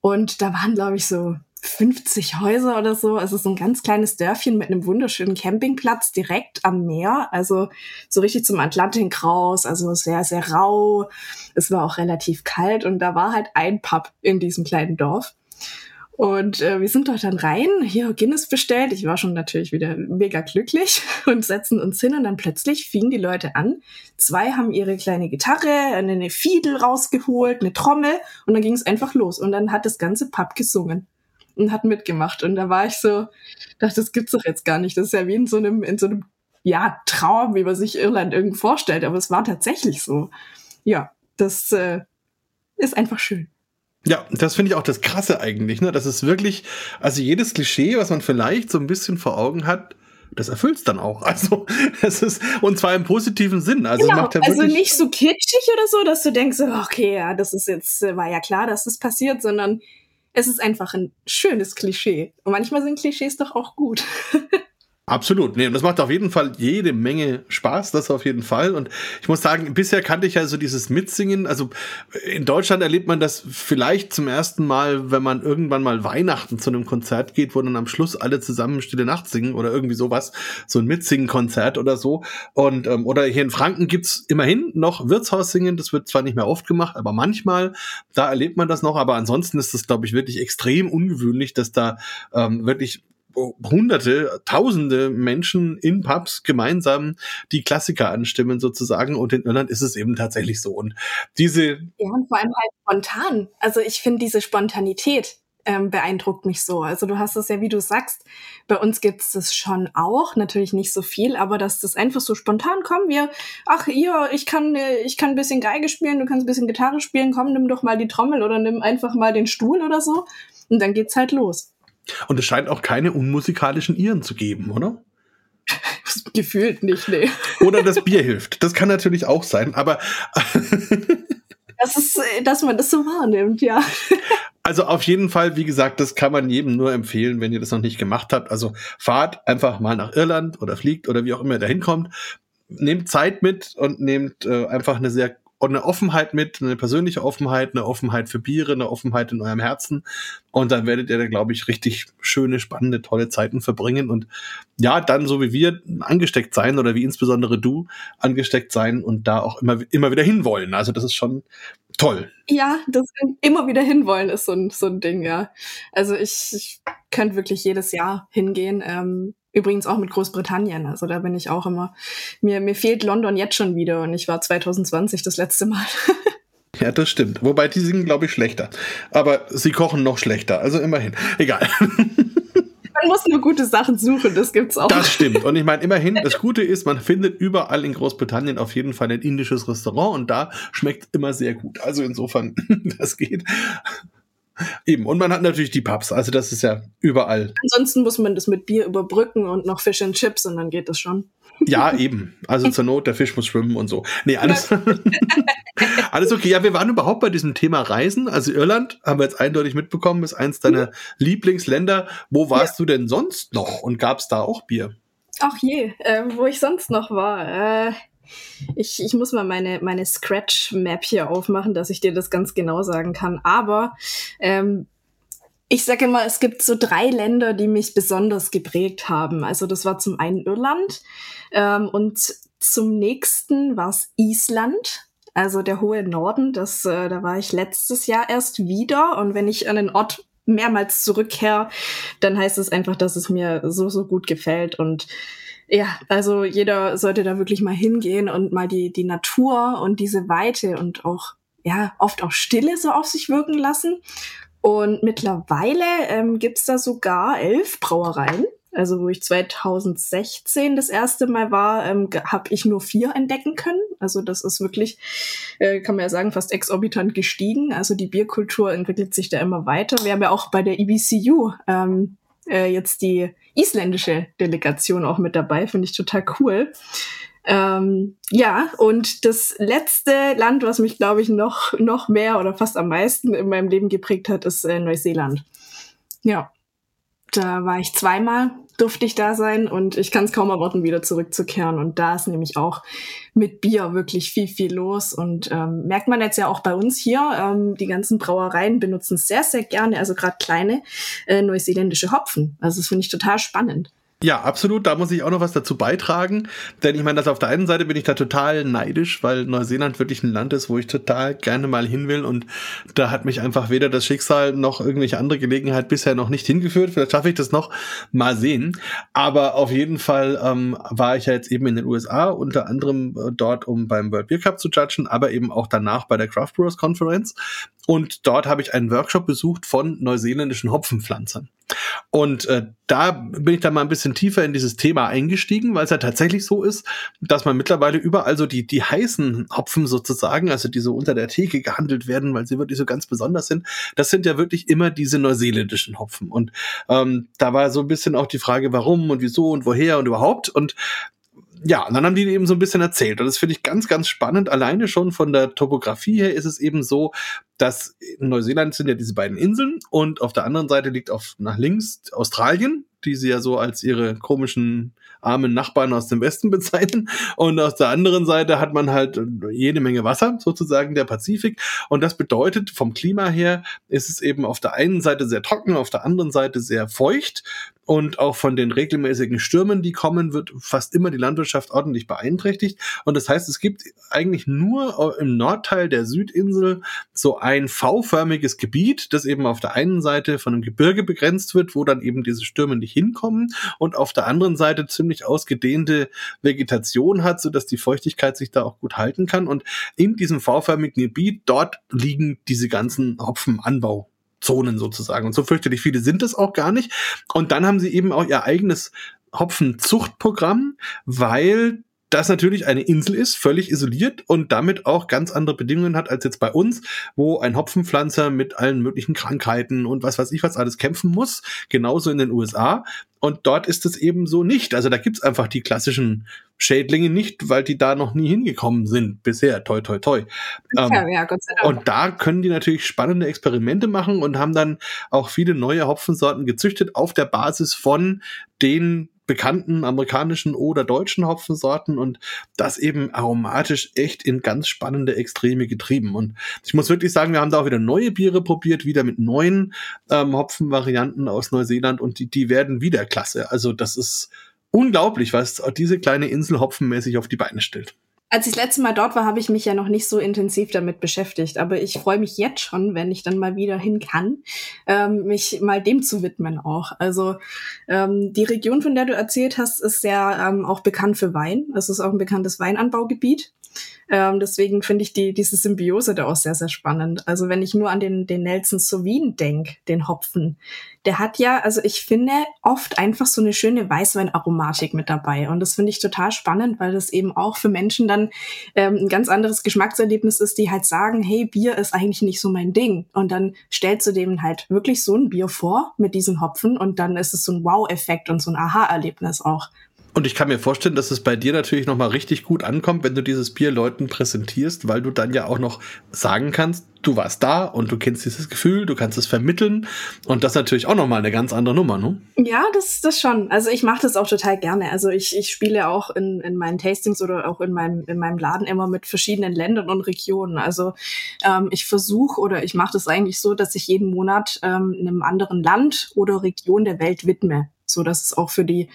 [SPEAKER 3] Und da waren, glaube ich, so 50 Häuser oder so. Es ist ein ganz kleines Dörfchen mit einem wunderschönen Campingplatz direkt am Meer. Also so richtig zum Atlantik raus. Also sehr, sehr rau. Es war auch relativ kalt und da war halt ein Pub in diesem kleinen Dorf. Und äh, wir sind dort dann rein, hier Guinness bestellt. Ich war schon natürlich wieder mega glücklich und setzen uns hin und dann plötzlich fingen die Leute an. Zwei haben ihre kleine Gitarre, eine Fiedel rausgeholt, eine Trommel und dann ging es einfach los. Und dann hat das ganze Pub gesungen und hat mitgemacht. Und da war ich so, dachte, das gibt's doch jetzt gar nicht. Das ist ja wie in so einem, in so einem, ja, Traum, wie man sich Irland irgendwie vorstellt. Aber es war tatsächlich so. Ja, das äh, ist einfach schön.
[SPEAKER 2] Ja, das finde ich auch das Krasse eigentlich, ne? Das ist wirklich, also jedes Klischee, was man vielleicht so ein bisschen vor Augen hat, das erfüllt es dann auch. Also, es ist, und zwar im positiven Sinn. Also,
[SPEAKER 3] genau,
[SPEAKER 2] macht ja
[SPEAKER 3] also nicht so kitschig oder so, dass du denkst, okay, ja, das ist jetzt, äh, war ja klar, dass das passiert, sondern es ist einfach ein schönes Klischee. Und manchmal sind Klischees doch auch gut.
[SPEAKER 2] Absolut, nee, und das macht auf jeden Fall jede Menge Spaß, das auf jeden Fall. Und ich muss sagen, bisher kannte ich ja so dieses Mitsingen. Also in Deutschland erlebt man das vielleicht zum ersten Mal, wenn man irgendwann mal Weihnachten zu einem Konzert geht, wo dann am Schluss alle zusammen Stille Nacht singen oder irgendwie sowas, so ein Mitsingen-Konzert oder so. Und ähm, oder hier in Franken gibt's immerhin noch Wirtshaus singen. Das wird zwar nicht mehr oft gemacht, aber manchmal da erlebt man das noch. Aber ansonsten ist das, glaube ich, wirklich extrem ungewöhnlich, dass da ähm, wirklich hunderte, tausende Menschen in Pubs gemeinsam die Klassiker anstimmen sozusagen und in Irland ist es eben tatsächlich so und diese
[SPEAKER 3] ja und vor allem halt spontan also ich finde diese Spontanität ähm, beeindruckt mich so. Also du hast es ja, wie du sagst, bei uns gibt's das schon auch, natürlich nicht so viel, aber dass das einfach so spontan kommt, wir, ach ihr, ich kann, äh, ich kann ein bisschen Geige spielen, du kannst ein bisschen Gitarre spielen, komm, nimm doch mal die Trommel oder nimm einfach mal den Stuhl oder so. Und dann geht's halt los.
[SPEAKER 2] Und es scheint auch keine unmusikalischen Iren zu geben, oder?
[SPEAKER 3] Gefühlt nicht, nee.
[SPEAKER 2] Oder das Bier hilft. Das kann natürlich auch sein, aber.
[SPEAKER 3] das ist, dass man das so wahrnimmt, ja.
[SPEAKER 2] Also auf jeden Fall, wie gesagt, das kann man jedem nur empfehlen, wenn ihr das noch nicht gemacht habt. Also fahrt einfach mal nach Irland oder fliegt oder wie auch immer ihr da hinkommt. Nehmt Zeit mit und nehmt äh, einfach eine sehr eine Offenheit mit, eine persönliche Offenheit, eine Offenheit für Biere, eine Offenheit in eurem Herzen. Und dann werdet ihr da, glaube ich, richtig schöne, spannende, tolle Zeiten verbringen. Und ja, dann so wie wir angesteckt sein oder wie insbesondere du angesteckt sein und da auch immer, immer wieder hinwollen. Also das ist schon toll.
[SPEAKER 3] Ja, das immer wieder hinwollen ist so ein, so ein Ding, ja. Also ich, ich könnte wirklich jedes Jahr hingehen. Ähm, Übrigens auch mit Großbritannien. Also da bin ich auch immer. Mir, mir fehlt London jetzt schon wieder und ich war 2020 das letzte Mal.
[SPEAKER 2] ja, das stimmt. Wobei die singen, glaube ich, schlechter. Aber sie kochen noch schlechter. Also immerhin. Egal.
[SPEAKER 3] Man muss nur gute Sachen suchen, das gibt's auch.
[SPEAKER 2] Das stimmt. Und ich meine, immerhin, das Gute ist, man findet überall in Großbritannien auf jeden Fall ein indisches Restaurant und da schmeckt immer sehr gut. Also insofern, das geht. Eben, und man hat natürlich die Pubs, also das ist ja überall.
[SPEAKER 3] Ansonsten muss man das mit Bier überbrücken und noch Fish and Chips und dann geht das schon.
[SPEAKER 2] Ja, eben. Also zur Not, der Fisch muss schwimmen und so. Nee, alles, alles okay. Ja, wir waren überhaupt bei diesem Thema Reisen. Also Irland, haben wir jetzt eindeutig mitbekommen, ist eins deiner Lieblingsländer. Wo warst ja. du denn sonst noch und gab es da auch Bier?
[SPEAKER 3] Ach je, äh, wo ich sonst noch war. Äh, ich, ich muss mal meine, meine Scratch-Map hier aufmachen, dass ich dir das ganz genau sagen kann. Aber ähm, ich sage immer, es gibt so drei Länder, die mich besonders geprägt haben. Also das war zum einen Irland ähm, und zum nächsten war es Island. Also der hohe Norden, das, äh, da war ich letztes Jahr erst wieder. Und wenn ich an den Ort mehrmals zurückkehre, dann heißt es einfach, dass es mir so, so gut gefällt. Und ja, also jeder sollte da wirklich mal hingehen und mal die, die Natur und diese Weite und auch, ja, oft auch Stille so auf sich wirken lassen. Und mittlerweile ähm, gibt's da sogar elf Brauereien. Also wo ich 2016 das erste Mal war, ähm, habe ich nur vier entdecken können. Also das ist wirklich, äh, kann man ja sagen, fast exorbitant gestiegen. Also die Bierkultur entwickelt sich da immer weiter. Wir haben ja auch bei der EBCU ähm, äh, jetzt die isländische Delegation auch mit dabei, finde ich total cool. Ähm, ja, und das letzte Land, was mich, glaube ich, noch, noch mehr oder fast am meisten in meinem Leben geprägt hat, ist äh, Neuseeland. Ja, da war ich zweimal durfte ich da sein und ich kann es kaum erwarten, wieder zurückzukehren. Und da ist nämlich auch mit Bier wirklich viel, viel los. Und ähm, merkt man jetzt ja auch bei uns hier, ähm, die ganzen Brauereien benutzen sehr, sehr gerne, also gerade kleine äh, neuseeländische Hopfen. Also das finde ich total spannend.
[SPEAKER 2] Ja, absolut. Da muss ich auch noch was dazu beitragen. Denn ich meine, dass auf der einen Seite bin ich da total neidisch, weil Neuseeland wirklich ein Land ist, wo ich total gerne mal hin will. Und da hat mich einfach weder das Schicksal noch irgendwelche andere Gelegenheit bisher noch nicht hingeführt. Vielleicht schaffe ich das noch. Mal sehen. Aber auf jeden Fall ähm, war ich ja jetzt eben in den USA, unter anderem äh, dort, um beim World Beer Cup zu judgen, aber eben auch danach bei der Craft Brewers Conference. Und dort habe ich einen Workshop besucht von neuseeländischen Hopfenpflanzern. Und äh, da bin ich dann mal ein bisschen tiefer in dieses Thema eingestiegen, weil es ja tatsächlich so ist, dass man mittlerweile überall so die, die heißen Hopfen sozusagen, also die so unter der Theke gehandelt werden, weil sie wirklich so ganz besonders sind, das sind ja wirklich immer diese neuseeländischen Hopfen. Und ähm, da war so ein bisschen auch die Frage, warum und wieso und woher und überhaupt. Und ja, und dann haben die eben so ein bisschen erzählt. Und das finde ich ganz, ganz spannend. Alleine schon von der Topografie her ist es eben so, dass in Neuseeland sind ja diese beiden Inseln und auf der anderen Seite liegt auf nach links Australien, die sie ja so als ihre komischen armen Nachbarn aus dem Westen bezeichnen. Und aus der anderen Seite hat man halt jede Menge Wasser, sozusagen der Pazifik. Und das bedeutet, vom Klima her ist es eben auf der einen Seite sehr trocken, auf der anderen Seite sehr feucht und auch von den regelmäßigen Stürmen, die kommen, wird fast immer die Landwirtschaft ordentlich beeinträchtigt. Und das heißt, es gibt eigentlich nur im Nordteil der Südinsel so ein V-förmiges Gebiet, das eben auf der einen Seite von einem Gebirge begrenzt wird, wo dann eben diese Stürme nicht hinkommen und auf der anderen Seite ziemlich ausgedehnte Vegetation hat, so dass die Feuchtigkeit sich da auch gut halten kann. Und in diesem V-förmigen Gebiet, dort liegen diese ganzen Hopfenanbau Zonen sozusagen. Und so fürchterlich viele sind es auch gar nicht. Und dann haben sie eben auch ihr eigenes Hopfenzuchtprogramm, weil das natürlich eine Insel ist, völlig isoliert und damit auch ganz andere Bedingungen hat als jetzt bei uns, wo ein Hopfenpflanzer mit allen möglichen Krankheiten und was weiß ich was alles kämpfen muss, genauso in den USA. Und dort ist es eben so nicht. Also da gibt's einfach die klassischen Schädlinge nicht, weil die da noch nie hingekommen sind bisher. Toi, toi, toi.
[SPEAKER 3] Ja, ähm, ja, Gott sei Dank.
[SPEAKER 2] Und da können die natürlich spannende Experimente machen und haben dann auch viele neue Hopfensorten gezüchtet auf der Basis von den bekannten amerikanischen oder deutschen Hopfensorten und das eben aromatisch echt in ganz spannende Extreme getrieben. Und ich muss wirklich sagen, wir haben da auch wieder neue Biere probiert, wieder mit neuen ähm, Hopfenvarianten aus Neuseeland und die, die werden wieder klasse. Also das ist unglaublich, was diese kleine Insel hopfenmäßig auf die Beine stellt.
[SPEAKER 3] Als ich das letzte Mal dort war, habe ich mich ja noch nicht so intensiv damit beschäftigt. Aber ich freue mich jetzt schon, wenn ich dann mal wieder hin kann, ähm, mich mal dem zu widmen auch. Also ähm, die Region, von der du erzählt hast, ist ja ähm, auch bekannt für Wein. Es ist auch ein bekanntes Weinanbaugebiet. Ähm, deswegen finde ich die, diese Symbiose da auch sehr, sehr spannend. Also wenn ich nur an den, den Nelson Sauvin denke, den Hopfen, der hat ja, also ich finde, oft einfach so eine schöne Weißweinaromatik mit dabei. Und das finde ich total spannend, weil das eben auch für Menschen dann ähm, ein ganz anderes Geschmackserlebnis ist, die halt sagen, hey, Bier ist eigentlich nicht so mein Ding. Und dann stellst du dem halt wirklich so ein Bier vor mit diesen Hopfen und dann ist es so ein Wow-Effekt und so ein Aha-Erlebnis auch.
[SPEAKER 2] Und ich kann mir vorstellen, dass es bei dir natürlich nochmal richtig gut ankommt, wenn du dieses Bier Leuten präsentierst, weil du dann ja auch noch sagen kannst, du warst da und du kennst dieses Gefühl, du kannst es vermitteln und das ist natürlich auch nochmal eine ganz andere Nummer, ne?
[SPEAKER 3] Ja, das, das schon. Also ich mache das auch total gerne. Also ich, ich spiele auch in, in meinen Tastings oder auch in meinem, in meinem Laden immer mit verschiedenen Ländern und Regionen. Also ähm, ich versuche oder ich mache das eigentlich so, dass ich jeden Monat ähm, einem anderen Land oder Region der Welt widme so dass es auch für die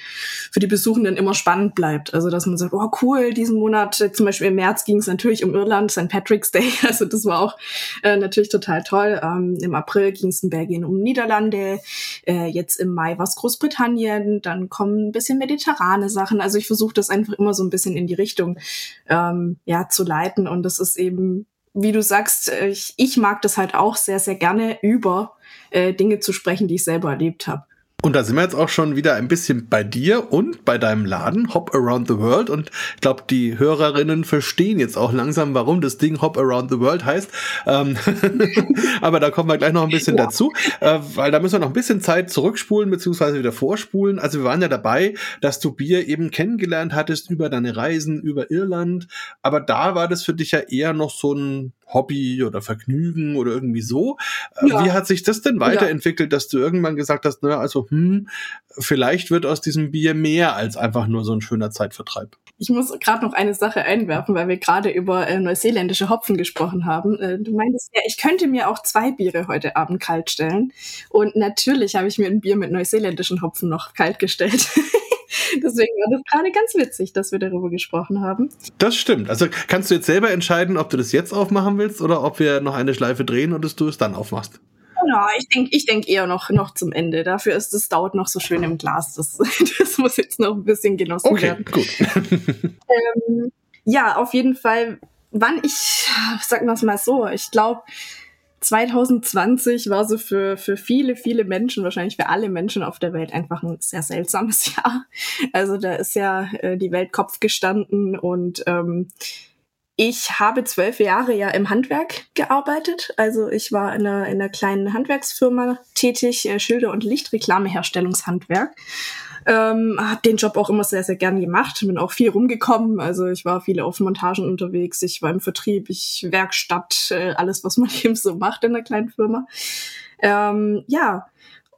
[SPEAKER 3] für die Besuchenden immer spannend bleibt. Also dass man sagt, oh cool, diesen Monat zum Beispiel im März ging es natürlich um Irland, St. Patrick's Day, also das war auch äh, natürlich total toll. Ähm, Im April ging es in Belgien um Niederlande, äh, jetzt im Mai war es Großbritannien, dann kommen ein bisschen mediterrane Sachen. Also ich versuche das einfach immer so ein bisschen in die Richtung ähm, ja zu leiten und das ist eben wie du sagst, äh, ich, ich mag das halt auch sehr, sehr gerne über äh, Dinge zu sprechen, die ich selber erlebt habe.
[SPEAKER 2] Und da sind wir jetzt auch schon wieder ein bisschen bei dir und bei deinem Laden Hop Around the World. Und ich glaube, die Hörerinnen verstehen jetzt auch langsam, warum das Ding Hop Around the World heißt. Ähm Aber da kommen wir gleich noch ein bisschen ja. dazu, äh, weil da müssen wir noch ein bisschen Zeit zurückspulen beziehungsweise wieder vorspulen. Also wir waren ja dabei, dass du Bier eben kennengelernt hattest über deine Reisen über Irland. Aber da war das für dich ja eher noch so ein Hobby oder Vergnügen oder irgendwie so. Äh, ja. Wie hat sich das denn weiterentwickelt, ja. dass du irgendwann gesagt hast, naja, also, hm, vielleicht wird aus diesem Bier mehr als einfach nur so ein schöner Zeitvertreib?
[SPEAKER 3] Ich muss gerade noch eine Sache einwerfen, weil wir gerade über äh, neuseeländische Hopfen gesprochen haben. Äh, du meintest ja, ich könnte mir auch zwei Biere heute Abend kalt stellen. Und natürlich habe ich mir ein Bier mit neuseeländischen Hopfen noch kalt gestellt. Deswegen war das gerade ganz witzig, dass wir darüber gesprochen haben.
[SPEAKER 2] Das stimmt. Also kannst du jetzt selber entscheiden, ob du das jetzt aufmachen willst oder ob wir noch eine Schleife drehen und du es dann aufmachst.
[SPEAKER 3] Ja, ich denke ich denk eher noch, noch zum Ende. Dafür ist es dauert noch so schön im Glas. Das, das muss jetzt noch ein bisschen genossen
[SPEAKER 2] okay,
[SPEAKER 3] werden.
[SPEAKER 2] Gut.
[SPEAKER 3] ähm, ja, auf jeden Fall, wann ich, sag mal so, ich glaube, 2020 war so für, für viele, viele Menschen, wahrscheinlich für alle Menschen auf der Welt einfach ein sehr seltsames Jahr. Also da ist ja äh, die Welt Kopf gestanden und ähm, ich habe zwölf Jahre ja im Handwerk gearbeitet. Also ich war in einer, in einer kleinen Handwerksfirma tätig, äh, Schilder- und Lichtreklameherstellungshandwerk. Ähm, habe den Job auch immer sehr, sehr gern gemacht. Bin auch viel rumgekommen. Also ich war viele auf Montagen unterwegs. Ich war im Vertrieb, ich Werkstatt, äh, alles, was man eben so macht in einer kleinen Firma. Ähm, ja,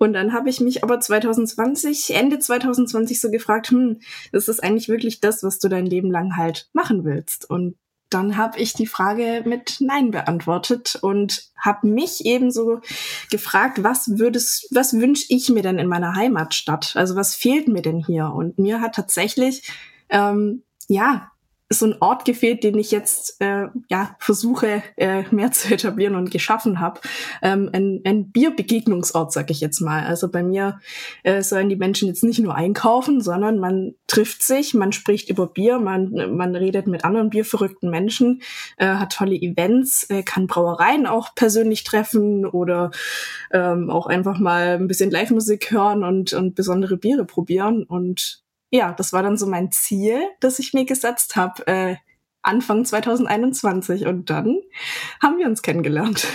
[SPEAKER 3] und dann habe ich mich aber 2020, Ende 2020 so gefragt, hm, ist das eigentlich wirklich das, was du dein Leben lang halt machen willst? Und dann habe ich die Frage mit Nein beantwortet und habe mich ebenso gefragt, was würdest, was wünsche ich mir denn in meiner Heimatstadt? Also was fehlt mir denn hier? Und mir hat tatsächlich ähm, ja so ein Ort gefehlt, den ich jetzt äh, ja versuche äh, mehr zu etablieren und geschaffen habe. Ähm, ein, ein Bierbegegnungsort, sag ich jetzt mal. Also bei mir äh, sollen die Menschen jetzt nicht nur einkaufen, sondern man trifft sich, man spricht über Bier, man, man redet mit anderen bierverrückten Menschen, äh, hat tolle Events, äh, kann Brauereien auch persönlich treffen oder ähm, auch einfach mal ein bisschen Live-Musik hören und, und besondere Biere probieren. Und ja, das war dann so mein Ziel, das ich mir gesetzt habe, äh, Anfang 2021. Und dann haben wir uns kennengelernt.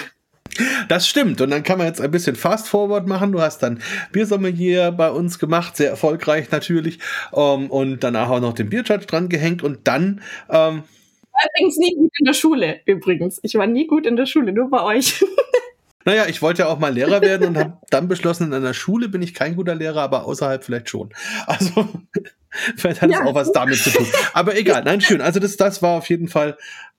[SPEAKER 2] Das stimmt. Und dann kann man jetzt ein bisschen Fast Forward machen. Du hast dann Biersommelier bei uns gemacht, sehr erfolgreich natürlich. Um, ähm, und danach auch noch den Bierjudge dran gehängt. Und dann. Ähm
[SPEAKER 3] ich war übrigens nie gut in der Schule, übrigens. Ich war nie gut in der Schule, nur bei euch.
[SPEAKER 2] Naja, ich wollte ja auch mal Lehrer werden und habe dann beschlossen, in einer Schule bin ich kein guter Lehrer, aber außerhalb vielleicht schon. Also vielleicht hat es ja. auch was damit zu tun. Aber egal, nein, schön. Also das, das war auf jeden Fall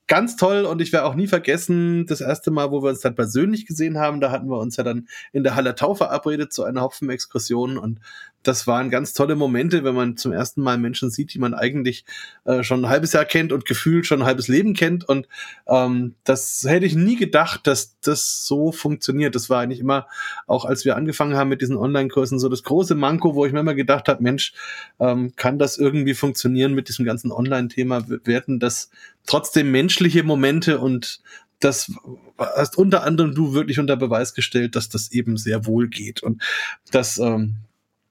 [SPEAKER 2] ganz toll und ich werde auch nie vergessen, das erste Mal, wo wir uns dann persönlich gesehen haben, da hatten wir uns ja dann in der Halle Tau verabredet zu einer Hopfenexkursion und das waren ganz tolle Momente, wenn man zum ersten Mal Menschen sieht, die man eigentlich äh, schon ein halbes Jahr kennt und gefühlt schon ein halbes Leben kennt. Und ähm, das hätte ich nie gedacht, dass das so funktioniert. Das war eigentlich immer, auch als wir angefangen haben mit diesen Online-Kursen, so das große Manko, wo ich mir immer gedacht habe, Mensch, ähm, kann das irgendwie funktionieren mit diesem ganzen Online-Thema? Werden das trotzdem menschliche Momente und das hast unter anderem du wirklich unter Beweis gestellt, dass das eben sehr wohl geht. Und das ähm,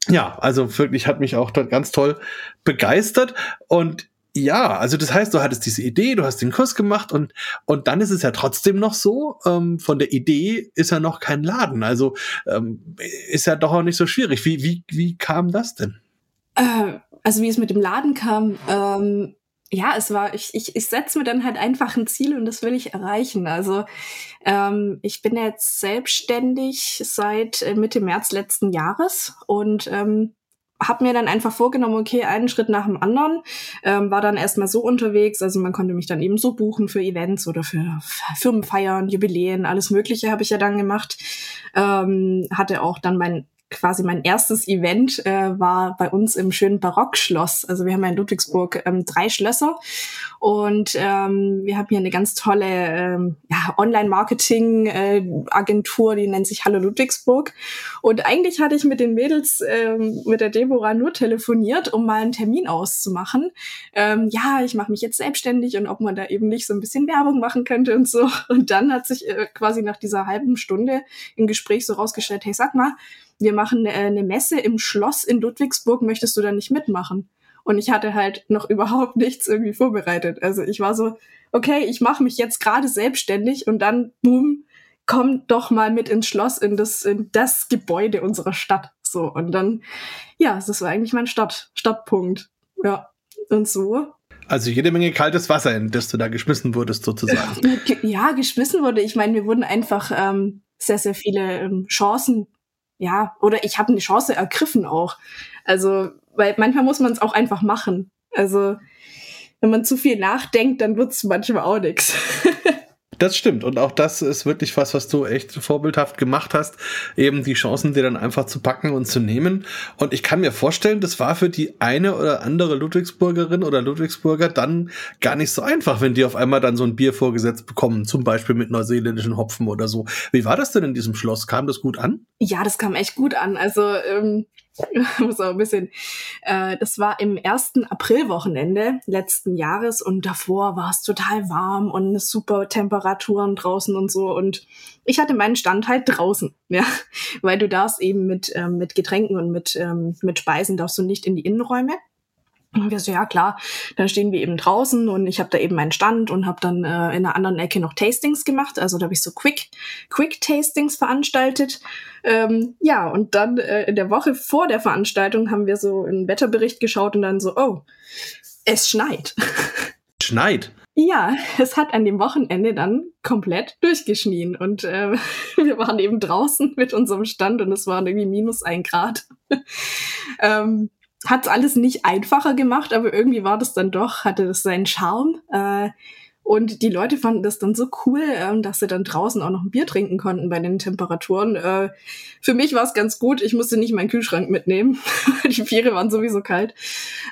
[SPEAKER 2] ja, also wirklich hat mich auch dort ganz toll begeistert und ja, also das heißt, du hattest diese Idee, du hast den Kurs gemacht und und dann ist es ja trotzdem noch so, ähm, von der Idee ist ja noch kein Laden, also ähm, ist ja doch auch nicht so schwierig. Wie wie wie kam das denn?
[SPEAKER 3] Äh, also wie es mit dem Laden kam, ähm, ja, es war, ich, ich, ich setze mir dann halt einfach ein Ziel und das will ich erreichen. Also ähm, ich bin jetzt selbstständig seit äh, Mitte März letzten Jahres und ähm, habe mir dann einfach vorgenommen, okay, einen Schritt nach dem anderen, ähm, war dann erstmal so unterwegs, also man konnte mich dann eben so buchen für Events oder für Firmenfeiern, Jubiläen, alles Mögliche habe ich ja dann gemacht. Ähm, hatte auch dann mein quasi mein erstes Event äh, war bei uns im schönen Barockschloss. Also wir haben ja in Ludwigsburg ähm, drei Schlösser und ähm, wir haben hier eine ganz tolle ähm, ja, Online-Marketing-Agentur, äh, die nennt sich Hallo Ludwigsburg. Und eigentlich hatte ich mit den Mädels, ähm, mit der Deborah nur telefoniert, um mal einen Termin auszumachen. Ähm, ja, ich mache mich jetzt selbstständig und ob man da eben nicht so ein bisschen Werbung machen könnte und so. Und dann hat sich äh, quasi nach dieser halben Stunde im Gespräch so rausgestellt, hey, sag mal, wir machen äh, eine Messe im Schloss in Ludwigsburg, möchtest du da nicht mitmachen? Und ich hatte halt noch überhaupt nichts irgendwie vorbereitet. Also ich war so, okay, ich mache mich jetzt gerade selbstständig und dann, boom, komm doch mal mit ins Schloss, in das, in das Gebäude unserer Stadt. So, und dann, ja, das war eigentlich mein Start, Startpunkt. Ja, und so
[SPEAKER 2] also jede Menge kaltes Wasser, in das du da geschmissen wurdest, sozusagen.
[SPEAKER 3] Ja, geschmissen wurde. Ich meine, mir wurden einfach ähm, sehr, sehr viele ähm, Chancen ja, oder ich habe eine Chance ergriffen auch. Also, weil manchmal muss man es auch einfach machen. Also, wenn man zu viel nachdenkt, dann wird's manchmal auch nix.
[SPEAKER 2] Das stimmt. Und auch das ist wirklich was, was du echt vorbildhaft gemacht hast, eben die Chancen dir dann einfach zu packen und zu nehmen. Und ich kann mir vorstellen, das war für die eine oder andere Ludwigsburgerin oder Ludwigsburger dann gar nicht so einfach, wenn die auf einmal dann so ein Bier vorgesetzt bekommen, zum Beispiel mit neuseeländischen Hopfen oder so. Wie war das denn in diesem Schloss? Kam das gut an?
[SPEAKER 3] Ja, das kam echt gut an. Also, ähm, muss auch ein bisschen. Äh, das war im ersten Aprilwochenende letzten Jahres und davor war es total warm und super Temperaturen draußen und so. Und ich hatte meinen Stand halt draußen, ja, weil du darfst eben mit ähm, mit Getränken und mit ähm, mit Speisen darfst du nicht in die Innenräume. Und wir so, ja klar, dann stehen wir eben draußen und ich habe da eben meinen Stand und habe dann äh, in einer anderen Ecke noch Tastings gemacht. Also da habe ich so Quick, Quick Tastings veranstaltet. Ähm, ja, und dann äh, in der Woche vor der Veranstaltung haben wir so einen Wetterbericht geschaut und dann so, oh, es schneit.
[SPEAKER 2] Schneit?
[SPEAKER 3] Ja, es hat an dem Wochenende dann komplett durchgeschnien und äh, wir waren eben draußen mit unserem Stand und es waren irgendwie minus ein Grad. ähm, hat alles nicht einfacher gemacht, aber irgendwie war das dann doch, hatte das seinen Charme. Äh, und die Leute fanden das dann so cool, äh, dass sie dann draußen auch noch ein Bier trinken konnten bei den Temperaturen. Äh, für mich war es ganz gut. Ich musste nicht meinen Kühlschrank mitnehmen. die Biere waren sowieso kalt.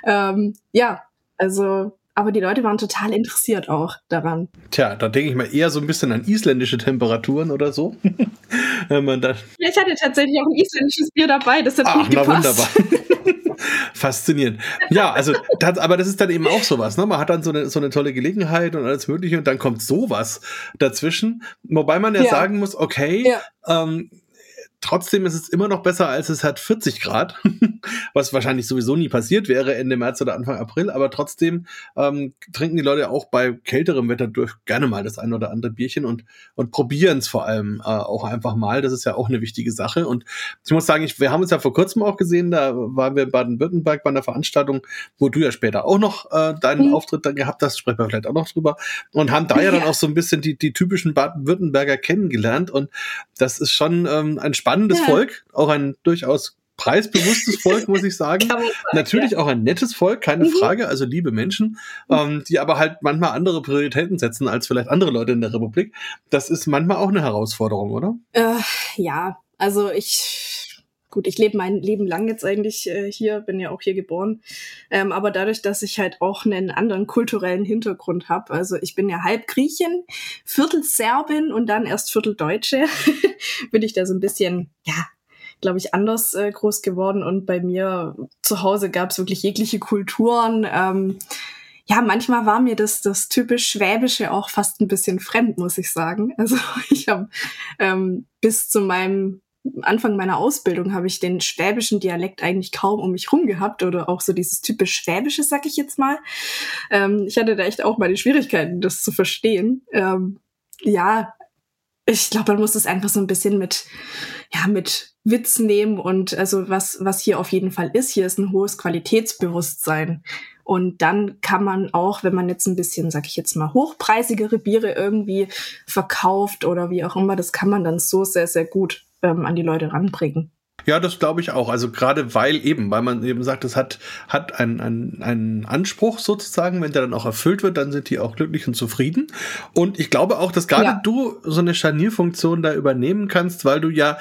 [SPEAKER 3] Ähm, ja, also aber die Leute waren total interessiert auch daran.
[SPEAKER 2] Tja, da denke ich mal eher so ein bisschen an isländische Temperaturen oder so.
[SPEAKER 3] Wenn man da ich hatte tatsächlich auch ein isländisches Bier dabei, das hat Ach, gut gepasst.
[SPEAKER 2] Na wunderbar. Faszinierend. Ja, also, das, aber das ist dann eben auch sowas, ne? Man hat dann so eine, so eine tolle Gelegenheit und alles Mögliche und dann kommt sowas dazwischen. Wobei man ja, ja. sagen muss, okay, ja. ähm, trotzdem ist es immer noch besser, als es hat 40 Grad, was wahrscheinlich sowieso nie passiert wäre Ende März oder Anfang April. Aber trotzdem ähm, trinken die Leute auch bei kälterem Wetter durch gerne mal das ein oder andere Bierchen und, und probieren es vor allem äh, auch einfach mal. Das ist ja auch eine wichtige Sache. Und ich muss sagen, ich, wir haben uns ja vor kurzem auch gesehen, da waren wir in Baden-Württemberg bei einer Veranstaltung, wo du ja später auch noch äh, deinen mhm. Auftritt dann gehabt hast, sprechen wir vielleicht auch noch drüber, und haben da ja, ja dann auch so ein bisschen die, die typischen Baden-Württemberger kennengelernt. Und das ist schon ähm, ein spannendes ja. Volk, auch ein durchaus preisbewusstes Volk, muss ich sagen. sagen Natürlich ja. auch ein nettes Volk, keine mhm. Frage, also liebe Menschen, ähm, die aber halt manchmal andere Prioritäten setzen als vielleicht andere Leute in der Republik. Das ist manchmal auch eine Herausforderung, oder?
[SPEAKER 3] Äh, ja, also ich, gut, ich lebe mein Leben lang jetzt eigentlich äh, hier, bin ja auch hier geboren. Ähm, aber dadurch, dass ich halt auch einen anderen kulturellen Hintergrund habe, also ich bin ja halb Griechin, Viertel Serbin und dann erst Viertel Deutsche, bin ich da so ein bisschen, ja, glaube ich, anders äh, groß geworden. Und bei mir zu Hause gab es wirklich jegliche Kulturen. Ähm, ja, manchmal war mir das, das typisch Schwäbische auch fast ein bisschen fremd, muss ich sagen. Also ich habe ähm, bis zu meinem Anfang meiner Ausbildung habe ich den schwäbischen Dialekt eigentlich kaum um mich rum gehabt oder auch so dieses typisch Schwäbische, sag ich jetzt mal. Ähm, ich hatte da echt auch meine Schwierigkeiten, das zu verstehen. Ähm, ja, ich glaube, man muss es einfach so ein bisschen mit, ja, mit Witz nehmen und also was, was hier auf jeden Fall ist, hier ist ein hohes Qualitätsbewusstsein. Und dann kann man auch, wenn man jetzt ein bisschen, sag ich jetzt mal, hochpreisigere Biere irgendwie verkauft oder wie auch immer, das kann man dann so sehr, sehr gut ähm, an die Leute ranbringen.
[SPEAKER 2] Ja, das glaube ich auch. Also gerade weil eben, weil man eben sagt, es hat, hat einen, einen, einen Anspruch sozusagen, wenn der dann auch erfüllt wird, dann sind die auch glücklich und zufrieden. Und ich glaube auch, dass gerade ja. du so eine Scharnierfunktion da übernehmen kannst, weil du ja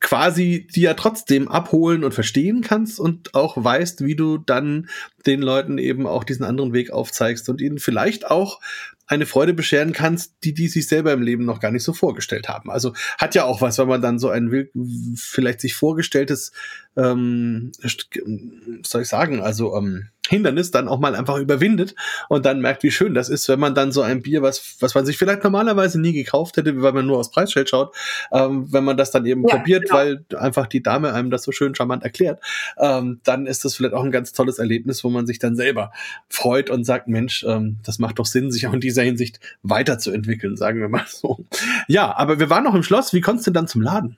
[SPEAKER 2] quasi die ja trotzdem abholen und verstehen kannst und auch weißt, wie du dann den Leuten eben auch diesen anderen Weg aufzeigst und ihnen vielleicht auch eine Freude bescheren kannst, die die sich selber im Leben noch gar nicht so vorgestellt haben. Also hat ja auch was, wenn man dann so ein vielleicht sich vorgestelltes, ähm, soll ich sagen, also ähm, Hindernis dann auch mal einfach überwindet und dann merkt, wie schön das ist, wenn man dann so ein Bier, was, was man sich vielleicht normalerweise nie gekauft hätte, weil man nur aufs Preisschild schaut, ähm, wenn man das dann eben ja, probiert, genau. weil einfach die Dame einem das so schön charmant erklärt, ähm, dann ist das vielleicht auch ein ganz tolles Erlebnis, wo man sich dann selber freut und sagt, Mensch, ähm, das macht doch Sinn, sich auch in dieser Hinsicht weiterzuentwickeln, sagen wir mal so. Ja, aber wir waren noch im Schloss. Wie kommst du denn dann zum Laden?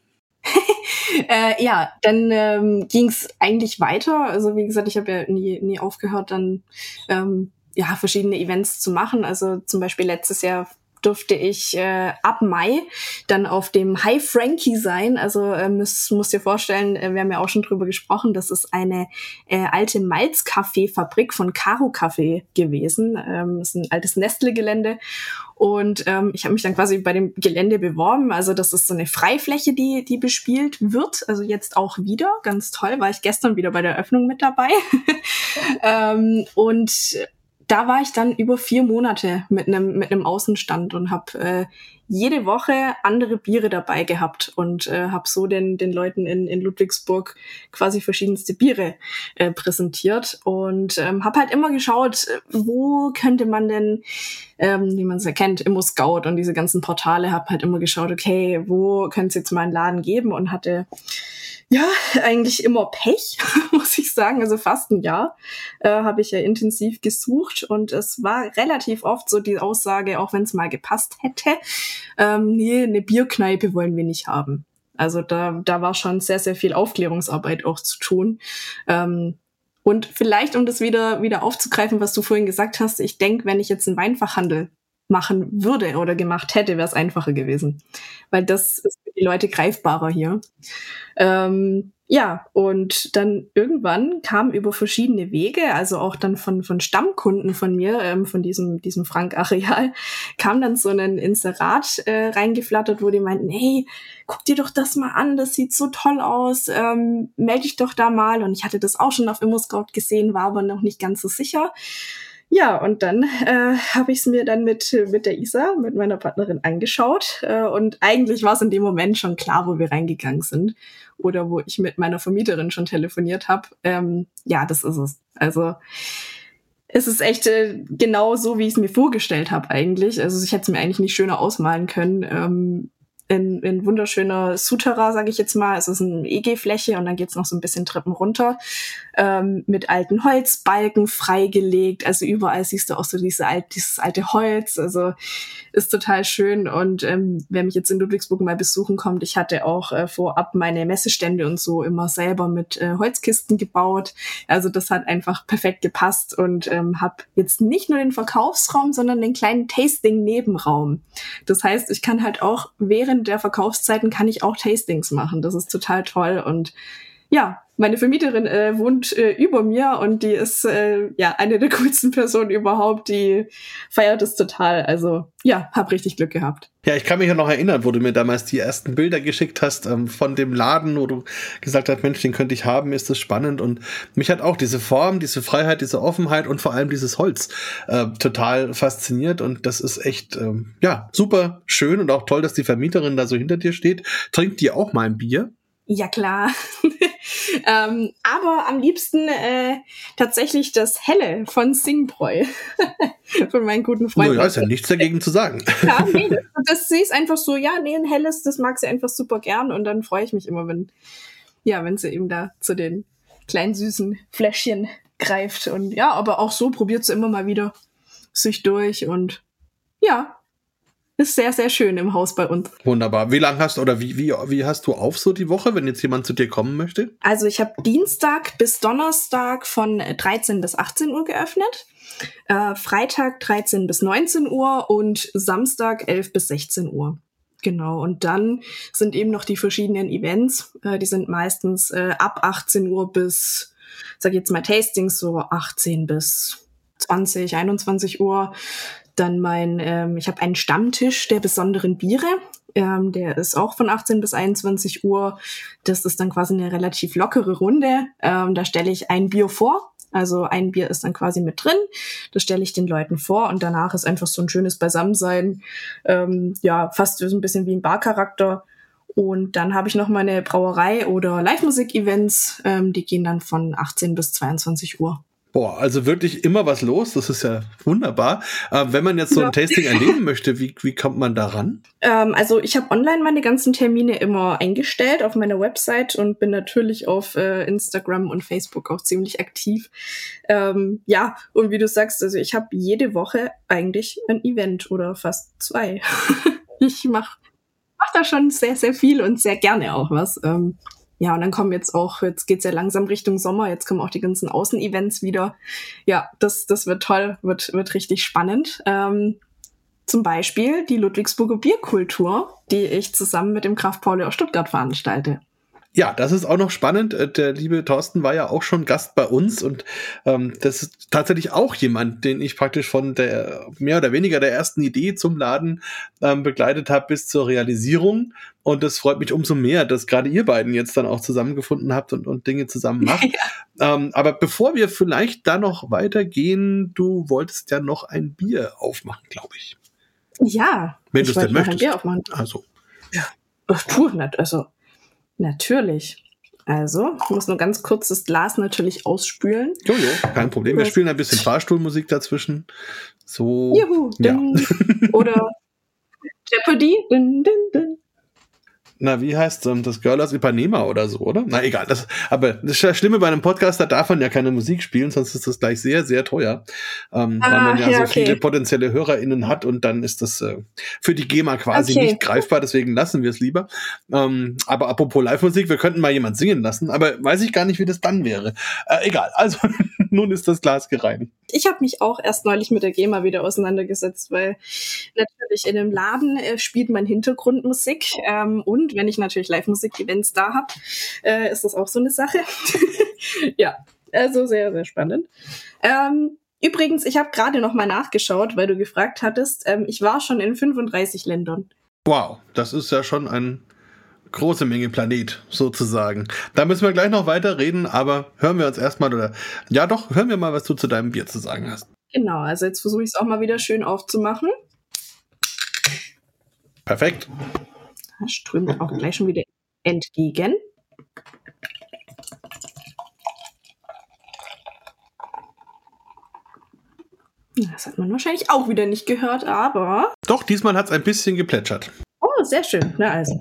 [SPEAKER 3] äh, ja, dann ähm, ging es eigentlich weiter. Also wie gesagt, ich habe ja nie, nie aufgehört, dann ähm, ja verschiedene Events zu machen. Also zum Beispiel letztes Jahr durfte ich äh, ab Mai dann auf dem High Frankie sein. Also äh, muss, muss dir vorstellen, äh, wir haben ja auch schon drüber gesprochen, das ist eine äh, alte Malzkaffeefabrik von Caro Kaffee gewesen. Ähm, ist ein altes Nestle-Gelände. Und ähm, ich habe mich dann quasi bei dem Gelände beworben. Also das ist so eine Freifläche, die, die bespielt wird. Also jetzt auch wieder. Ganz toll. War ich gestern wieder bei der Öffnung mit dabei. ähm, und da war ich dann über vier Monate mit einem mit einem Außenstand und habe äh, jede Woche andere Biere dabei gehabt und äh, habe so den den Leuten in, in Ludwigsburg quasi verschiedenste Biere äh, präsentiert und ähm, habe halt immer geschaut, wo könnte man denn, ähm, wie man es erkennt, Immo Scout und diese ganzen Portale, habe halt immer geschaut, okay, wo könnte es jetzt mal einen Laden geben und hatte ja, eigentlich immer Pech, muss ich sagen. Also fast ein Jahr äh, habe ich ja intensiv gesucht und es war relativ oft so die Aussage, auch wenn es mal gepasst hätte, ähm, nee, eine Bierkneipe wollen wir nicht haben. Also da, da war schon sehr, sehr viel Aufklärungsarbeit auch zu tun. Ähm, und vielleicht, um das wieder, wieder aufzugreifen, was du vorhin gesagt hast, ich denke, wenn ich jetzt einen Weinfachhandel machen würde oder gemacht hätte, wäre es einfacher gewesen. Weil das ist für die Leute greifbarer hier. Ähm, ja, und dann irgendwann kam über verschiedene Wege, also auch dann von, von Stammkunden von mir, ähm, von diesem, diesem Frank-Areal, kam dann so ein Inserat äh, reingeflattert, wo die meinten, hey, guck dir doch das mal an, das sieht so toll aus, ähm, melde dich doch da mal. Und ich hatte das auch schon auf ImmoScout gesehen, war aber noch nicht ganz so sicher. Ja, und dann äh, habe ich es mir dann mit, mit der Isa, mit meiner Partnerin, angeschaut. Äh, und eigentlich war es in dem Moment schon klar, wo wir reingegangen sind. Oder wo ich mit meiner Vermieterin schon telefoniert habe. Ähm, ja, das ist es. Also es ist echt äh, genau so, wie ich es mir vorgestellt habe eigentlich. Also ich hätte es mir eigentlich nicht schöner ausmalen können. Ähm, ein, ein wunderschöner Souterrain, sage ich jetzt mal. Es ist eine EG-Fläche und dann geht's noch so ein bisschen Treppen runter ähm, mit alten Holzbalken freigelegt. Also überall siehst du auch so diese alt, dieses alte Holz. Also ist total schön. Und ähm, wer mich jetzt in Ludwigsburg mal besuchen kommt, ich hatte auch äh, vorab meine Messestände und so immer selber mit äh, Holzkisten gebaut. Also das hat einfach perfekt gepasst und ähm, habe jetzt nicht nur den Verkaufsraum, sondern den kleinen Tasting-Nebenraum. Das heißt, ich kann halt auch während der Verkaufszeiten kann ich auch Tastings machen. Das ist total toll und ja, meine Vermieterin äh, wohnt äh, über mir und die ist äh, ja eine der coolsten Personen überhaupt. Die feiert es total. Also ja, hab richtig Glück gehabt.
[SPEAKER 2] Ja, ich kann mich ja noch erinnern, wo du mir damals die ersten Bilder geschickt hast ähm, von dem Laden, wo du gesagt hast, Mensch, den könnte ich haben, ist das spannend. Und mich hat auch diese Form, diese Freiheit, diese Offenheit und vor allem dieses Holz äh, total fasziniert. Und das ist echt, ähm, ja, super schön und auch toll, dass die Vermieterin da so hinter dir steht. Trinkt die auch mal ein Bier?
[SPEAKER 3] Ja, klar. ähm, aber am liebsten äh, tatsächlich das Helle von Singbräu. von meinen guten Freunden.
[SPEAKER 2] Ja, ist ja nichts dagegen zu sagen.
[SPEAKER 3] ja, nee, das, das sie ist einfach so, ja, nee, ein helles, das mag sie einfach super gern. Und dann freue ich mich immer, wenn, ja, wenn sie eben da zu den kleinen süßen Fläschchen greift. Und ja, aber auch so probiert sie immer mal wieder sich durch und ja, ist sehr, sehr schön im Haus bei uns.
[SPEAKER 2] Wunderbar. Wie lange hast du oder wie, wie, wie hast du auf so die Woche, wenn jetzt jemand zu dir kommen möchte?
[SPEAKER 3] Also ich habe Dienstag bis Donnerstag von 13 bis 18 Uhr geöffnet. Äh, Freitag 13 bis 19 Uhr und Samstag 11 bis 16 Uhr. Genau, und dann sind eben noch die verschiedenen Events. Äh, die sind meistens äh, ab 18 Uhr bis, sag jetzt mal, Tastings, so 18 bis 20, 21 Uhr. Dann mein, ähm, ich habe einen Stammtisch der besonderen Biere. Ähm, der ist auch von 18 bis 21 Uhr. Das ist dann quasi eine relativ lockere Runde. Ähm, da stelle ich ein Bier vor. Also ein Bier ist dann quasi mit drin. Das stelle ich den Leuten vor und danach ist einfach so ein schönes Beisammensein. Ähm, ja, fast so ein bisschen wie ein Barcharakter. Und dann habe ich noch meine Brauerei oder Live-Musik-Events. Ähm, die gehen dann von 18 bis 22 Uhr.
[SPEAKER 2] Boah, also wirklich immer was los. Das ist ja wunderbar. Äh, wenn man jetzt so ein ja. Tasting erleben möchte, wie, wie kommt man da ran?
[SPEAKER 3] Ähm, also ich habe online meine ganzen Termine immer eingestellt auf meiner Website und bin natürlich auf äh, Instagram und Facebook auch ziemlich aktiv. Ähm, ja, und wie du sagst, also ich habe jede Woche eigentlich ein Event oder fast zwei. ich mache mach da schon sehr, sehr viel und sehr gerne auch was. Ähm, ja, und dann kommen jetzt auch, jetzt geht's ja langsam Richtung Sommer, jetzt kommen auch die ganzen Außenevents wieder. Ja, das, das wird toll, wird, wird richtig spannend. Ähm, zum Beispiel die Ludwigsburger Bierkultur, die ich zusammen mit dem Kraft Pauli aus Stuttgart veranstalte.
[SPEAKER 2] Ja, das ist auch noch spannend. Äh, der liebe Thorsten war ja auch schon Gast bei uns und ähm, das ist tatsächlich auch jemand, den ich praktisch von der mehr oder weniger der ersten Idee zum Laden ähm, begleitet habe bis zur Realisierung. Und das freut mich umso mehr, dass gerade ihr beiden jetzt dann auch zusammengefunden habt und, und Dinge zusammen macht. Ja. Ähm, aber bevor wir vielleicht da noch weitergehen, du wolltest ja noch ein Bier aufmachen, glaube ich.
[SPEAKER 3] Ja.
[SPEAKER 2] Wenn du es denn möchtest.
[SPEAKER 3] Ein Bier aufmachen.
[SPEAKER 2] Also.
[SPEAKER 3] Ja. Puh, also Natürlich. Also, ich muss nur ganz kurz das Glas natürlich ausspülen.
[SPEAKER 2] Jojo, kein Problem. Wir spielen ein bisschen Fahrstuhlmusik dazwischen. So.
[SPEAKER 3] Juhu. Ja. Oder Jeopardy. Dun, dun, dun
[SPEAKER 2] na, wie heißt ähm, das Girl aus Ipanema oder so, oder? Na, egal. Das, aber das Schlimme bei einem Podcast, da darf man ja keine Musik spielen, sonst ist das gleich sehr, sehr teuer. Ähm, ah, weil man ja, ja so okay. viele potenzielle HörerInnen hat und dann ist das äh, für die GEMA quasi okay. nicht greifbar, deswegen lassen wir es lieber. Ähm, aber apropos Live-Musik, wir könnten mal jemand singen lassen, aber weiß ich gar nicht, wie das dann wäre. Äh, egal, also nun ist das Glas gereinigt.
[SPEAKER 3] Ich habe mich auch erst neulich mit der GEMA wieder auseinandergesetzt, weil natürlich in einem Laden äh, spielt man Hintergrundmusik ähm, und wenn ich natürlich Live-Musik-Events da habe, äh, ist das auch so eine Sache. ja, also sehr, sehr spannend. Ähm, übrigens, ich habe gerade noch mal nachgeschaut, weil du gefragt hattest. Ähm, ich war schon in 35 Ländern.
[SPEAKER 2] Wow, das ist ja schon eine große Menge Planet sozusagen. Da müssen wir gleich noch weiter reden, aber hören wir uns erstmal oder ja doch, hören wir mal, was du zu deinem Bier zu sagen hast.
[SPEAKER 3] Genau, also jetzt versuche ich es auch mal wieder schön aufzumachen.
[SPEAKER 2] Perfekt
[SPEAKER 3] strömt auch gleich schon wieder entgegen. Das hat man wahrscheinlich auch wieder nicht gehört, aber.
[SPEAKER 2] Doch, diesmal hat es ein bisschen geplätschert.
[SPEAKER 3] Oh, Oh, sehr schön. Na also.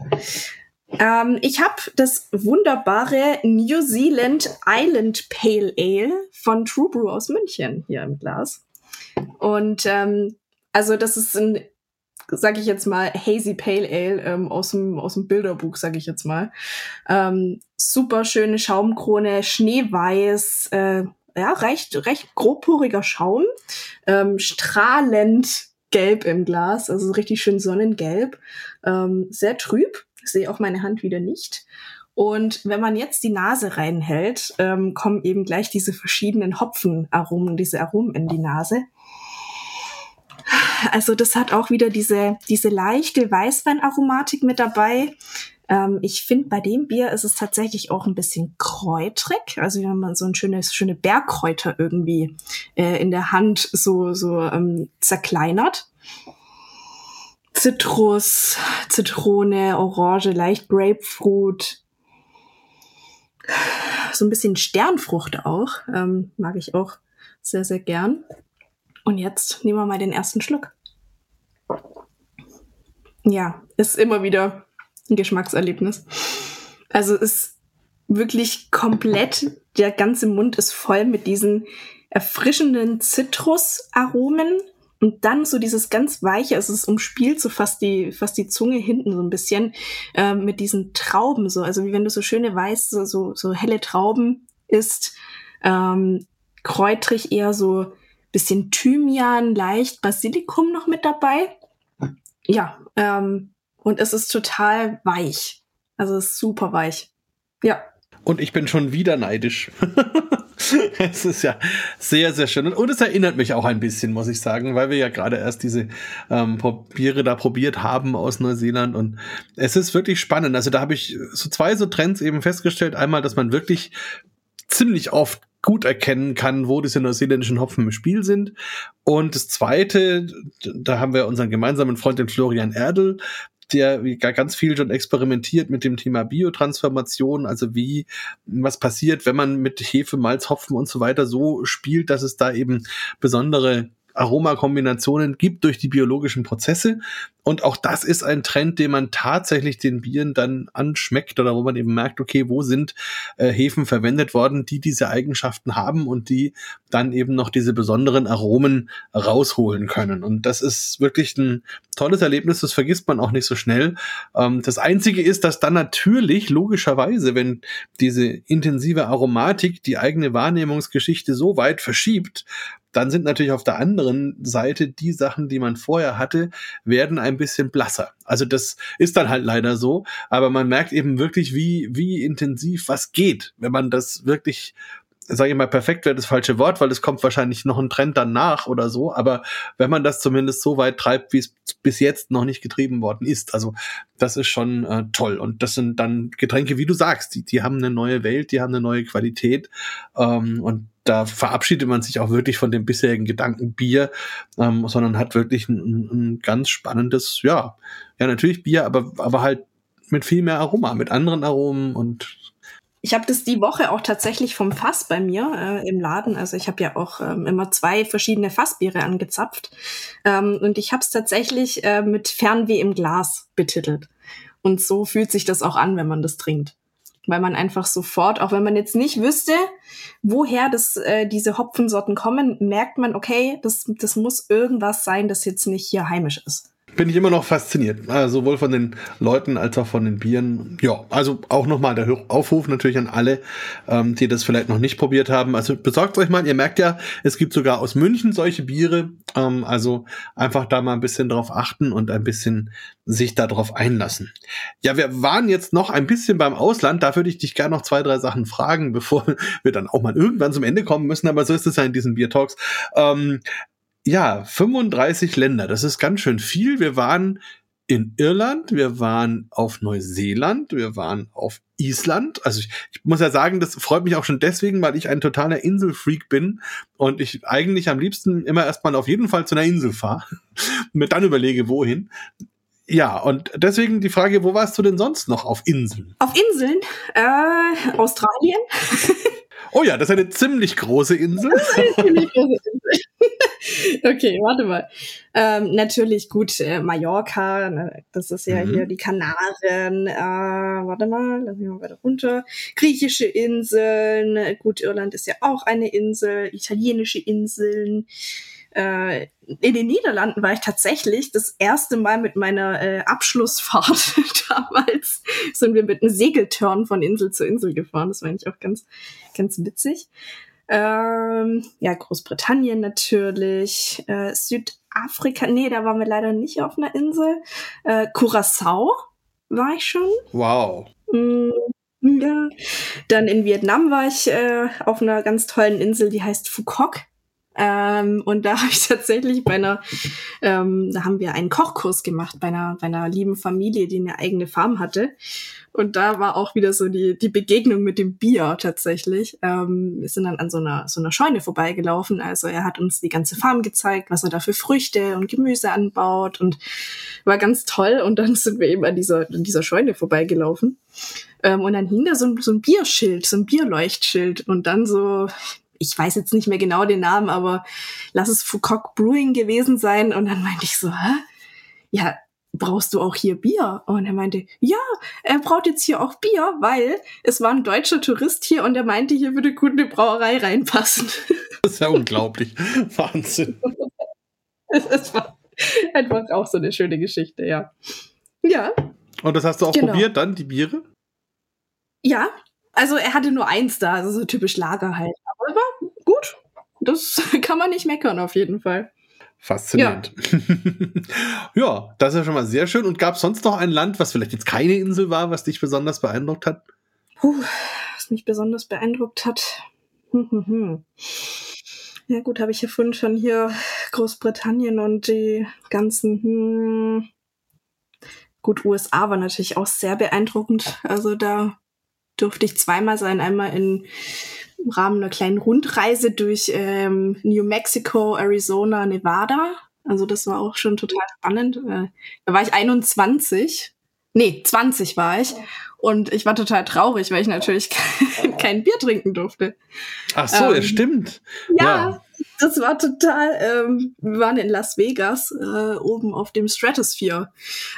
[SPEAKER 3] Ähm, ich habe das wunderbare New Zealand Island Pale Ale von True Brew aus München hier im Glas. Und ähm, also das ist ein, sage ich jetzt mal, Hazy Pale Ale ähm, aus, dem, aus dem Bilderbuch, sage ich jetzt mal. Ähm, super schöne Schaumkrone, schneeweiß, äh, ja, recht, recht grobporiger Schaum, ähm, strahlend gelb im Glas, also richtig schön sonnengelb, ähm, sehr trüb. Sehe auch meine Hand wieder nicht. Und wenn man jetzt die Nase reinhält, ähm, kommen eben gleich diese verschiedenen Hopfenaromen, diese Aromen in die Nase. Also das hat auch wieder diese, diese leichte Weißweinaromatik mit dabei. Ähm, ich finde, bei dem Bier ist es tatsächlich auch ein bisschen kräutrig. Also wenn man so ein schönes, schöne Bergkräuter irgendwie äh, in der Hand so, so ähm, zerkleinert. Zitrus, Zitrone, Orange, leicht Grapefruit. So ein bisschen Sternfrucht auch. Ähm, mag ich auch sehr, sehr gern. Und jetzt nehmen wir mal den ersten Schluck. Ja, ist immer wieder ein Geschmackserlebnis. Also ist wirklich komplett, der ganze Mund ist voll mit diesen erfrischenden Zitrusaromen und dann so dieses ganz weiche, also es umspielt so fast die, fast die Zunge hinten so ein bisschen äh, mit diesen Trauben so, also wie wenn du so schöne weiße, so, so helle Trauben isst, ähm, kräutrig eher so bisschen Thymian, leicht Basilikum noch mit dabei. Ja, ähm, und es ist total weich. Also es ist super weich. Ja.
[SPEAKER 2] Und ich bin schon wieder neidisch. es ist ja sehr, sehr schön. Und es erinnert mich auch ein bisschen, muss ich sagen, weil wir ja gerade erst diese ähm, Biere da probiert haben aus Neuseeland. Und es ist wirklich spannend. Also da habe ich so zwei so Trends eben festgestellt. Einmal, dass man wirklich ziemlich oft gut erkennen kann, wo diese neuseeländischen Hopfen im Spiel sind. Und das Zweite, da haben wir unseren gemeinsamen Freund, den Florian Erdl, der ganz viel schon experimentiert mit dem Thema Biotransformation, also wie, was passiert, wenn man mit Hefe, Malz, Hopfen und so weiter so spielt, dass es da eben besondere Aromakombinationen gibt durch die biologischen Prozesse. Und auch das ist ein Trend, den man tatsächlich den Bieren dann anschmeckt oder wo man eben merkt, okay, wo sind äh, Hefen verwendet worden, die diese Eigenschaften haben und die dann eben noch diese besonderen Aromen rausholen können. Und das ist wirklich ein tolles Erlebnis, das vergisst man auch nicht so schnell. Ähm, das Einzige ist, dass dann natürlich logischerweise, wenn diese intensive Aromatik die eigene Wahrnehmungsgeschichte so weit verschiebt, dann sind natürlich auf der anderen Seite die Sachen, die man vorher hatte, werden ein bisschen blasser. Also das ist dann halt leider so, aber man merkt eben wirklich, wie, wie intensiv was geht, wenn man das wirklich sage ich mal, perfekt wäre das falsche Wort, weil es kommt wahrscheinlich noch ein Trend danach oder so. Aber wenn man das zumindest so weit treibt, wie es bis jetzt noch nicht getrieben worden ist, also das ist schon äh, toll. Und das sind dann Getränke, wie du sagst, die, die haben eine neue Welt, die haben eine neue Qualität. Ähm, und da verabschiedet man sich auch wirklich von dem bisherigen Gedanken Bier, ähm, sondern hat wirklich ein, ein ganz spannendes, ja, ja natürlich Bier, aber aber halt mit viel mehr Aroma, mit anderen Aromen und
[SPEAKER 3] ich habe das die Woche auch tatsächlich vom Fass bei mir äh, im Laden. Also ich habe ja auch ähm, immer zwei verschiedene Fassbiere angezapft. Ähm, und ich habe es tatsächlich äh, mit Fernweh im Glas betitelt. Und so fühlt sich das auch an, wenn man das trinkt. Weil man einfach sofort, auch wenn man jetzt nicht wüsste, woher das, äh, diese Hopfensorten kommen, merkt man, okay, das, das muss irgendwas sein, das jetzt nicht hier heimisch ist
[SPEAKER 2] bin ich immer noch fasziniert. Also sowohl von den Leuten als auch von den Bieren. Ja, also auch nochmal der Aufruf natürlich an alle, ähm, die das vielleicht noch nicht probiert haben. Also besorgt euch mal, ihr merkt ja, es gibt sogar aus München solche Biere. Ähm, also einfach da mal ein bisschen drauf achten und ein bisschen sich darauf einlassen. Ja, wir waren jetzt noch ein bisschen beim Ausland. Da würde ich dich gerne noch zwei, drei Sachen fragen, bevor wir dann auch mal irgendwann zum Ende kommen müssen. Aber so ist es ja in diesen Bier Talks. Ähm, ja, 35 Länder, das ist ganz schön viel. Wir waren in Irland, wir waren auf Neuseeland, wir waren auf Island. Also ich, ich, muss ja sagen, das freut mich auch schon deswegen, weil ich ein totaler Inselfreak bin und ich eigentlich am liebsten immer erstmal auf jeden Fall zu einer Insel fahre und mir dann überlege, wohin. Ja, und deswegen die Frage, wo warst du denn sonst noch auf Inseln?
[SPEAKER 3] Auf Inseln? Äh, Australien.
[SPEAKER 2] oh ja, das ist eine ziemlich große Insel. Das ist eine ziemlich große Insel.
[SPEAKER 3] okay, warte mal. Ähm, natürlich gut, äh, Mallorca, ne, das ist ja mhm. hier die Kanaren. Äh, warte mal, lass mich mal weiter runter. Griechische Inseln, gut, Irland ist ja auch eine Insel, italienische Inseln. Äh, in den Niederlanden war ich tatsächlich das erste Mal mit meiner äh, Abschlussfahrt damals sind wir mit einem Segeltörn von Insel zu Insel gefahren. Das war eigentlich auch ganz, ganz witzig. Ähm, ja, Großbritannien natürlich, äh, Südafrika, nee, da waren wir leider nicht auf einer Insel. Äh, Curacao war ich schon.
[SPEAKER 2] Wow.
[SPEAKER 3] Mm, ja. Dann in Vietnam war ich äh, auf einer ganz tollen Insel, die heißt Phuoc. Ähm, und da habe ich tatsächlich bei einer, ähm, da haben wir einen Kochkurs gemacht bei einer, bei einer lieben Familie, die eine eigene Farm hatte. Und da war auch wieder so die, die Begegnung mit dem Bier tatsächlich. Ähm, wir sind dann an so einer, so einer Scheune vorbeigelaufen. Also er hat uns die ganze Farm gezeigt, was er da für Früchte und Gemüse anbaut und war ganz toll. Und dann sind wir eben an dieser, an dieser Scheune vorbeigelaufen. Ähm, und dann hing da so ein, so ein Bierschild, so ein Bierleuchtschild und dann so ich weiß jetzt nicht mehr genau den Namen, aber lass es Foucault Brewing gewesen sein. Und dann meinte ich so, hä? Ja, brauchst du auch hier Bier? Und er meinte, ja, er braucht jetzt hier auch Bier, weil es war ein deutscher Tourist hier und er meinte, hier würde gut eine Brauerei reinpassen.
[SPEAKER 2] Das ist ja unglaublich. Wahnsinn.
[SPEAKER 3] Es war einfach auch so eine schöne Geschichte, ja. Ja.
[SPEAKER 2] Und das hast du auch genau. probiert dann, die Biere?
[SPEAKER 3] Ja, also er hatte nur eins da, also so typisch Lager halt. Das kann man nicht meckern auf jeden Fall.
[SPEAKER 2] Faszinierend. Ja. ja, das ist ja schon mal sehr schön. Und gab es sonst noch ein Land, was vielleicht jetzt keine Insel war, was dich besonders beeindruckt hat?
[SPEAKER 3] Puh, was mich besonders beeindruckt hat. Hm, hm, hm. Ja gut, habe ich ja vorhin schon hier Großbritannien und die ganzen. Hm. Gut, USA war natürlich auch sehr beeindruckend. Also da durfte ich zweimal sein. Einmal in, im Rahmen einer kleinen Rundreise durch ähm, New Mexico, Arizona, Nevada. Also das war auch schon total spannend. Äh, da war ich 21. Nee, 20 war ich. Und ich war total traurig, weil ich natürlich kein Bier trinken durfte.
[SPEAKER 2] Ach so, ähm, ja, stimmt.
[SPEAKER 3] Ja, ja, das war total, ähm, wir waren in Las Vegas, äh, oben auf dem Stratosphere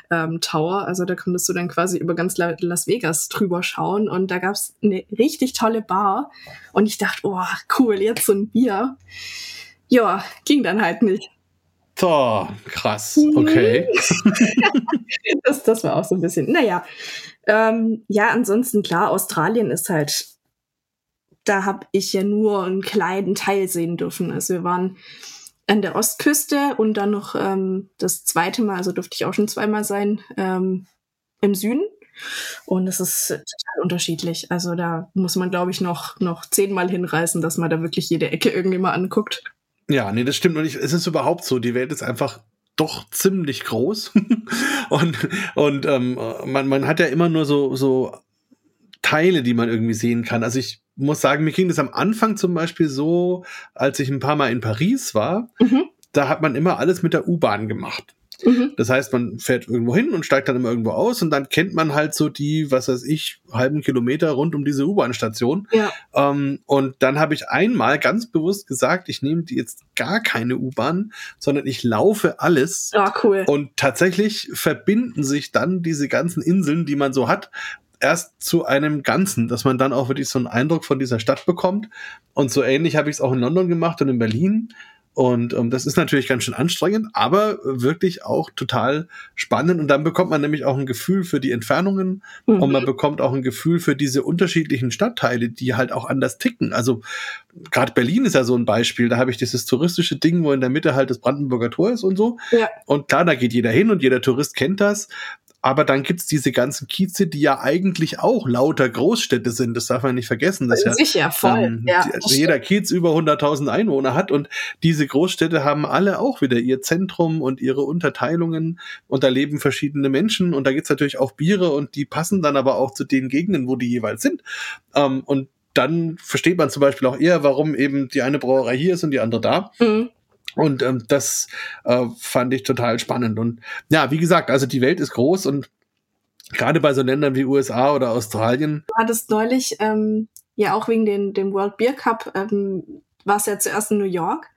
[SPEAKER 3] ähm, Tower. Also da konntest du dann quasi über ganz Las Vegas drüber schauen. Und da gab's eine richtig tolle Bar. Und ich dachte, oh, cool, jetzt so ein Bier. Ja, ging dann halt nicht.
[SPEAKER 2] So, krass, okay.
[SPEAKER 3] das, das war auch so ein bisschen, naja. Ähm, ja, ansonsten klar, Australien ist halt da habe ich ja nur einen kleinen Teil sehen dürfen. Also wir waren an der Ostküste und dann noch ähm, das zweite Mal, also durfte ich auch schon zweimal sein, ähm, im Süden. Und es ist total unterschiedlich. Also da muss man, glaube ich, noch, noch zehnmal hinreißen, dass man da wirklich jede Ecke irgendwie mal anguckt.
[SPEAKER 2] Ja, nee, das stimmt. Und ich, es ist überhaupt so, die Welt ist einfach doch ziemlich groß. und und ähm, man, man hat ja immer nur so, so Teile, die man irgendwie sehen kann. Also ich muss sagen, mir ging das am Anfang zum Beispiel so, als ich ein paar Mal in Paris war, mhm. da hat man immer alles mit der U-Bahn gemacht. Mhm. Das heißt, man fährt irgendwo hin und steigt dann immer irgendwo aus und dann kennt man halt so die, was weiß ich, halben Kilometer rund um diese U-Bahn-Station. Ja. Ähm, und dann habe ich einmal ganz bewusst gesagt, ich nehme jetzt gar keine U-Bahn, sondern ich laufe alles.
[SPEAKER 3] Ah, cool.
[SPEAKER 2] Und tatsächlich verbinden sich dann diese ganzen Inseln, die man so hat, erst zu einem Ganzen, dass man dann auch wirklich so einen Eindruck von dieser Stadt bekommt. Und so ähnlich habe ich es auch in London gemacht und in Berlin. Und ähm, das ist natürlich ganz schön anstrengend, aber wirklich auch total spannend. Und dann bekommt man nämlich auch ein Gefühl für die Entfernungen mhm. und man bekommt auch ein Gefühl für diese unterschiedlichen Stadtteile, die halt auch anders ticken. Also gerade Berlin ist ja so ein Beispiel. Da habe ich dieses touristische Ding, wo in der Mitte halt das Brandenburger Tor ist und so. Ja. Und klar, da geht jeder hin und jeder Tourist kennt das. Aber dann gibt's diese ganzen Kieze, die ja eigentlich auch lauter Großstädte sind. Das darf man nicht vergessen. Dass ja,
[SPEAKER 3] Sicher, voll. Ähm, ja,
[SPEAKER 2] also jeder Kiez über 100.000 Einwohner hat. Und diese Großstädte haben alle auch wieder ihr Zentrum und ihre Unterteilungen. Und da leben verschiedene Menschen. Und da gibt's natürlich auch Biere. Und die passen dann aber auch zu den Gegenden, wo die jeweils sind. Ähm, und dann versteht man zum Beispiel auch eher, warum eben die eine Brauerei hier ist und die andere da. Mhm. Und ähm, das äh, fand ich total spannend. Und ja, wie gesagt, also die Welt ist groß und gerade bei so Ländern wie USA oder Australien.
[SPEAKER 3] Du hattest neulich, ähm, ja auch wegen den, dem World Beer Cup, ähm, war es ja zuerst in New York.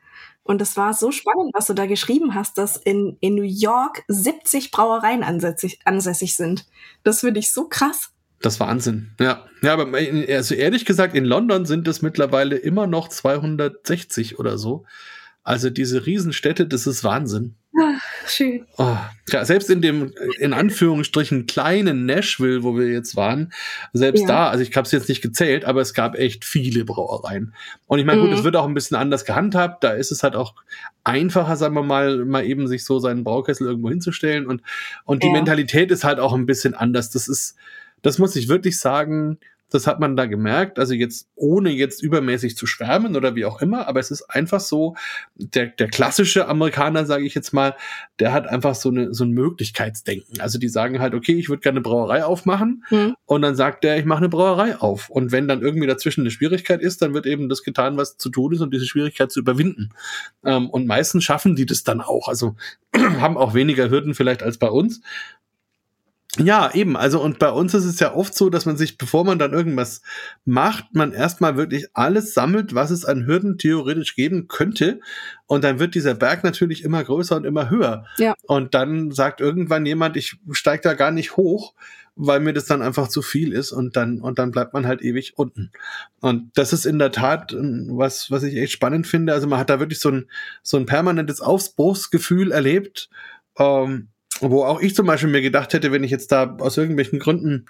[SPEAKER 3] Und es war so spannend, was du da geschrieben hast, dass in, in New York 70 Brauereien ansässig, ansässig sind. Das finde ich so krass.
[SPEAKER 2] Das war Wahnsinn. Ja. Ja, aber also ehrlich gesagt, in London sind es mittlerweile immer noch 260 oder so. Also diese Riesenstädte, das ist Wahnsinn.
[SPEAKER 3] Ach, schön.
[SPEAKER 2] Oh, ja, selbst in dem, in Anführungsstrichen, kleinen Nashville, wo wir jetzt waren, selbst ja. da, also ich habe es jetzt nicht gezählt, aber es gab echt viele Brauereien. Und ich meine, mhm. gut, es wird auch ein bisschen anders gehandhabt. Da ist es halt auch einfacher, sagen wir mal, mal eben sich so seinen Braukessel irgendwo hinzustellen. Und, und die ja. Mentalität ist halt auch ein bisschen anders. Das ist, das muss ich wirklich sagen, das hat man da gemerkt. Also jetzt, ohne jetzt übermäßig zu schwärmen oder wie auch immer, aber es ist einfach so, der, der klassische Amerikaner, sage ich jetzt mal, der hat einfach so, eine, so ein Möglichkeitsdenken. Also die sagen halt, okay, ich würde gerne eine Brauerei aufmachen mhm. und dann sagt der, ich mache eine Brauerei auf. Und wenn dann irgendwie dazwischen eine Schwierigkeit ist, dann wird eben das getan, was zu tun ist, um diese Schwierigkeit zu überwinden. Ähm, und meistens schaffen die das dann auch. Also haben auch weniger Hürden vielleicht als bei uns. Ja, eben. Also, und bei uns ist es ja oft so, dass man sich, bevor man dann irgendwas macht, man erstmal wirklich alles sammelt, was es an Hürden theoretisch geben könnte. Und dann wird dieser Berg natürlich immer größer und immer höher. Ja. Und dann sagt irgendwann jemand, ich steige da gar nicht hoch, weil mir das dann einfach zu viel ist und dann, und dann bleibt man halt ewig unten. Und das ist in der Tat ähm, was, was ich echt spannend finde. Also man hat da wirklich so ein, so ein permanentes Aufbruchsgefühl erlebt. Ähm, wo auch ich zum Beispiel mir gedacht hätte, wenn ich jetzt da aus irgendwelchen Gründen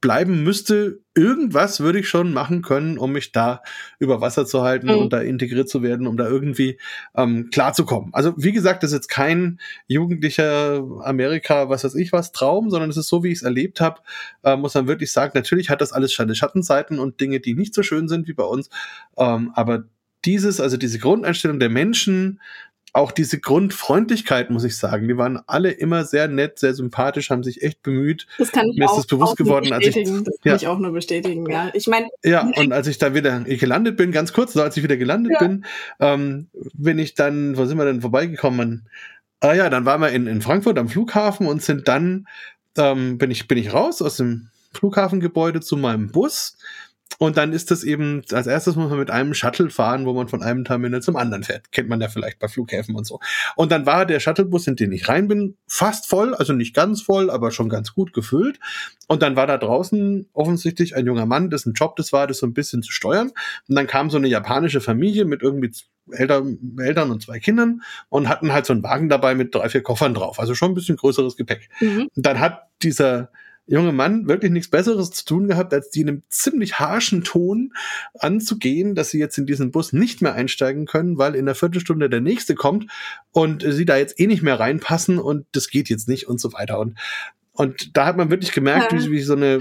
[SPEAKER 2] bleiben müsste, irgendwas würde ich schon machen können, um mich da über Wasser zu halten mhm. und da integriert zu werden, um da irgendwie ähm, klarzukommen. Also wie gesagt, das ist jetzt kein jugendlicher Amerika, was weiß ich was, Traum, sondern es ist so, wie ich es erlebt habe, äh, muss man wirklich sagen, natürlich hat das alles seine Schattenseiten und Dinge, die nicht so schön sind wie bei uns, ähm, aber dieses, also diese Grundeinstellung der Menschen, auch diese Grundfreundlichkeit, muss ich sagen. Die waren alle immer sehr nett, sehr sympathisch, haben sich echt bemüht.
[SPEAKER 3] Das kann ich
[SPEAKER 2] Mir
[SPEAKER 3] auch,
[SPEAKER 2] ist das bewusst geworden, als ich,
[SPEAKER 3] das kann ja. ich auch nur bestätigen, ja. Ich meine.
[SPEAKER 2] Ja, und als ich da wieder gelandet bin, ganz kurz, so als ich wieder gelandet ja. bin, ähm, bin ich dann, wo sind wir denn vorbeigekommen? Ah ja, dann waren wir in, in Frankfurt am Flughafen und sind dann, ähm, bin ich, bin ich raus aus dem Flughafengebäude zu meinem Bus und dann ist das eben, als erstes muss man mit einem Shuttle fahren, wo man von einem Terminal zum anderen fährt. Kennt man ja vielleicht bei Flughäfen und so. Und dann war der Shuttlebus, in den ich rein bin, fast voll, also nicht ganz voll, aber schon ganz gut gefüllt. Und dann war da draußen offensichtlich ein junger Mann, dessen Job das war, das so ein bisschen zu steuern. Und dann kam so eine japanische Familie mit irgendwie Eltern, Eltern und zwei Kindern und hatten halt so einen Wagen dabei mit drei, vier Koffern drauf. Also schon ein bisschen größeres Gepäck. Mhm. Und dann hat dieser junge Mann wirklich nichts Besseres zu tun gehabt, als die in einem ziemlich harschen Ton anzugehen, dass sie jetzt in diesen Bus nicht mehr einsteigen können, weil in der Viertelstunde der nächste kommt und sie da jetzt eh nicht mehr reinpassen und das geht jetzt nicht und so weiter. Und, und da hat man wirklich gemerkt, ja. wie, wie so eine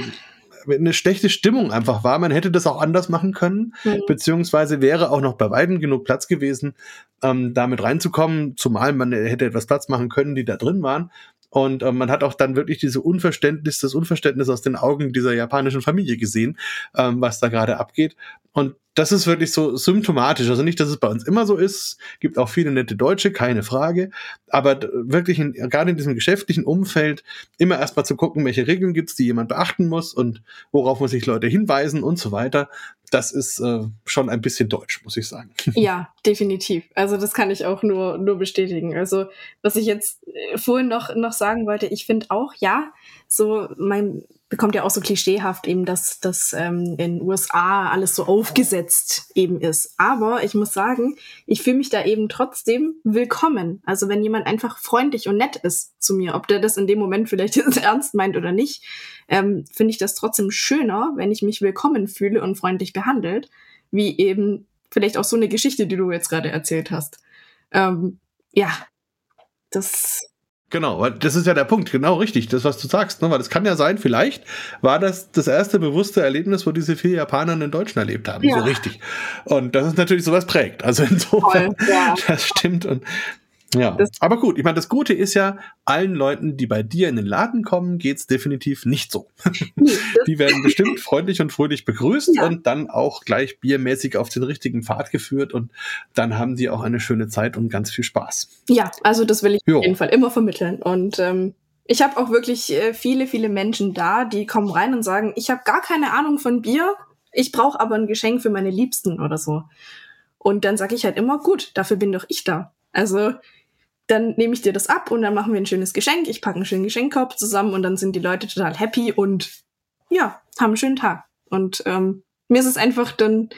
[SPEAKER 2] eine schlechte Stimmung einfach war. Man hätte das auch anders machen können, mhm. beziehungsweise wäre auch noch bei weitem genug Platz gewesen, ähm, damit reinzukommen, zumal man hätte etwas Platz machen können, die da drin waren. Und äh, man hat auch dann wirklich diese Unverständnis, das Unverständnis aus den Augen dieser japanischen Familie gesehen, ähm, was da gerade abgeht. Und das ist wirklich so symptomatisch. Also nicht, dass es bei uns immer so ist. Gibt auch viele nette Deutsche, keine Frage. Aber wirklich in, gerade in diesem geschäftlichen Umfeld immer erstmal zu gucken, welche Regeln gibt's, die jemand beachten muss und worauf muss ich Leute hinweisen und so weiter. Das ist äh, schon ein bisschen deutsch, muss ich sagen.
[SPEAKER 3] Ja, definitiv. Also das kann ich auch nur, nur bestätigen. Also was ich jetzt äh, vorhin noch, noch sagen wollte, ich finde auch, ja, so mein bekommt ja auch so klischeehaft eben, dass das ähm, in USA alles so aufgesetzt eben ist. Aber ich muss sagen, ich fühle mich da eben trotzdem willkommen. Also wenn jemand einfach freundlich und nett ist zu mir, ob der das in dem Moment vielleicht ernst meint oder nicht, ähm, finde ich das trotzdem schöner, wenn ich mich willkommen fühle und freundlich behandelt, wie eben vielleicht auch so eine Geschichte, die du jetzt gerade erzählt hast. Ähm, ja, das
[SPEAKER 2] Genau, weil das ist ja der Punkt, genau richtig, das, was du sagst, ne? weil das kann ja sein, vielleicht war das das erste bewusste Erlebnis, wo diese vier Japaner einen Deutschen erlebt haben, ja. so richtig. Und das ist natürlich sowas prägt. Also insofern, Voll, ja. das stimmt. Und ja, das aber gut. Ich meine, das Gute ist ja, allen Leuten, die bei dir in den Laden kommen, geht's definitiv nicht so. die werden bestimmt freundlich und fröhlich begrüßt ja. und dann auch gleich biermäßig auf den richtigen Pfad geführt und dann haben die auch eine schöne Zeit und ganz viel Spaß.
[SPEAKER 3] Ja, also das will ich jo. auf jeden Fall immer vermitteln und ähm, ich habe auch wirklich äh, viele, viele Menschen da, die kommen rein und sagen, ich habe gar keine Ahnung von Bier, ich brauche aber ein Geschenk für meine Liebsten oder so. Und dann sage ich halt immer, gut, dafür bin doch ich da. Also dann nehme ich dir das ab und dann machen wir ein schönes Geschenk. Ich packe einen schönen Geschenkkorb zusammen und dann sind die Leute total happy und ja, haben einen schönen Tag. Und ähm, mir ist es einfach dann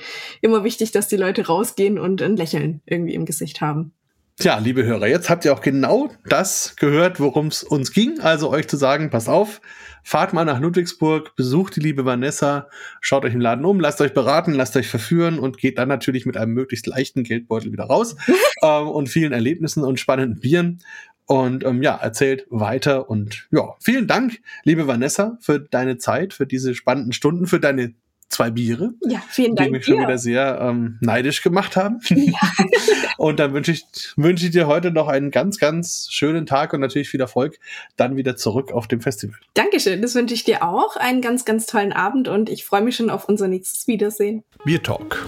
[SPEAKER 3] immer wichtig, dass die Leute rausgehen und ein Lächeln irgendwie im Gesicht haben.
[SPEAKER 2] Tja, liebe Hörer, jetzt habt ihr auch genau das gehört, worum es uns ging. Also euch zu sagen, passt auf, fahrt mal nach Ludwigsburg, besucht die liebe Vanessa, schaut euch im Laden um, lasst euch beraten, lasst euch verführen und geht dann natürlich mit einem möglichst leichten Geldbeutel wieder raus ähm, und vielen Erlebnissen und spannenden Bieren. Und ähm, ja, erzählt weiter und ja, vielen Dank, liebe Vanessa, für deine Zeit, für diese spannenden Stunden, für deine zwei Biere.
[SPEAKER 3] Ja, vielen Dank.
[SPEAKER 2] Die mich schon wieder sehr ähm, neidisch gemacht haben. Ja. und dann wünsche ich, wünsche ich dir heute noch einen ganz, ganz schönen Tag und natürlich viel Erfolg dann wieder zurück auf dem Festival.
[SPEAKER 3] Dankeschön, das wünsche ich dir auch. Einen ganz, ganz tollen Abend und ich freue mich schon auf unser nächstes Wiedersehen.
[SPEAKER 2] Bier Talk,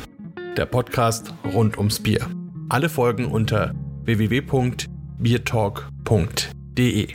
[SPEAKER 2] der Podcast rund ums Bier. Alle Folgen unter www.biertalk.de.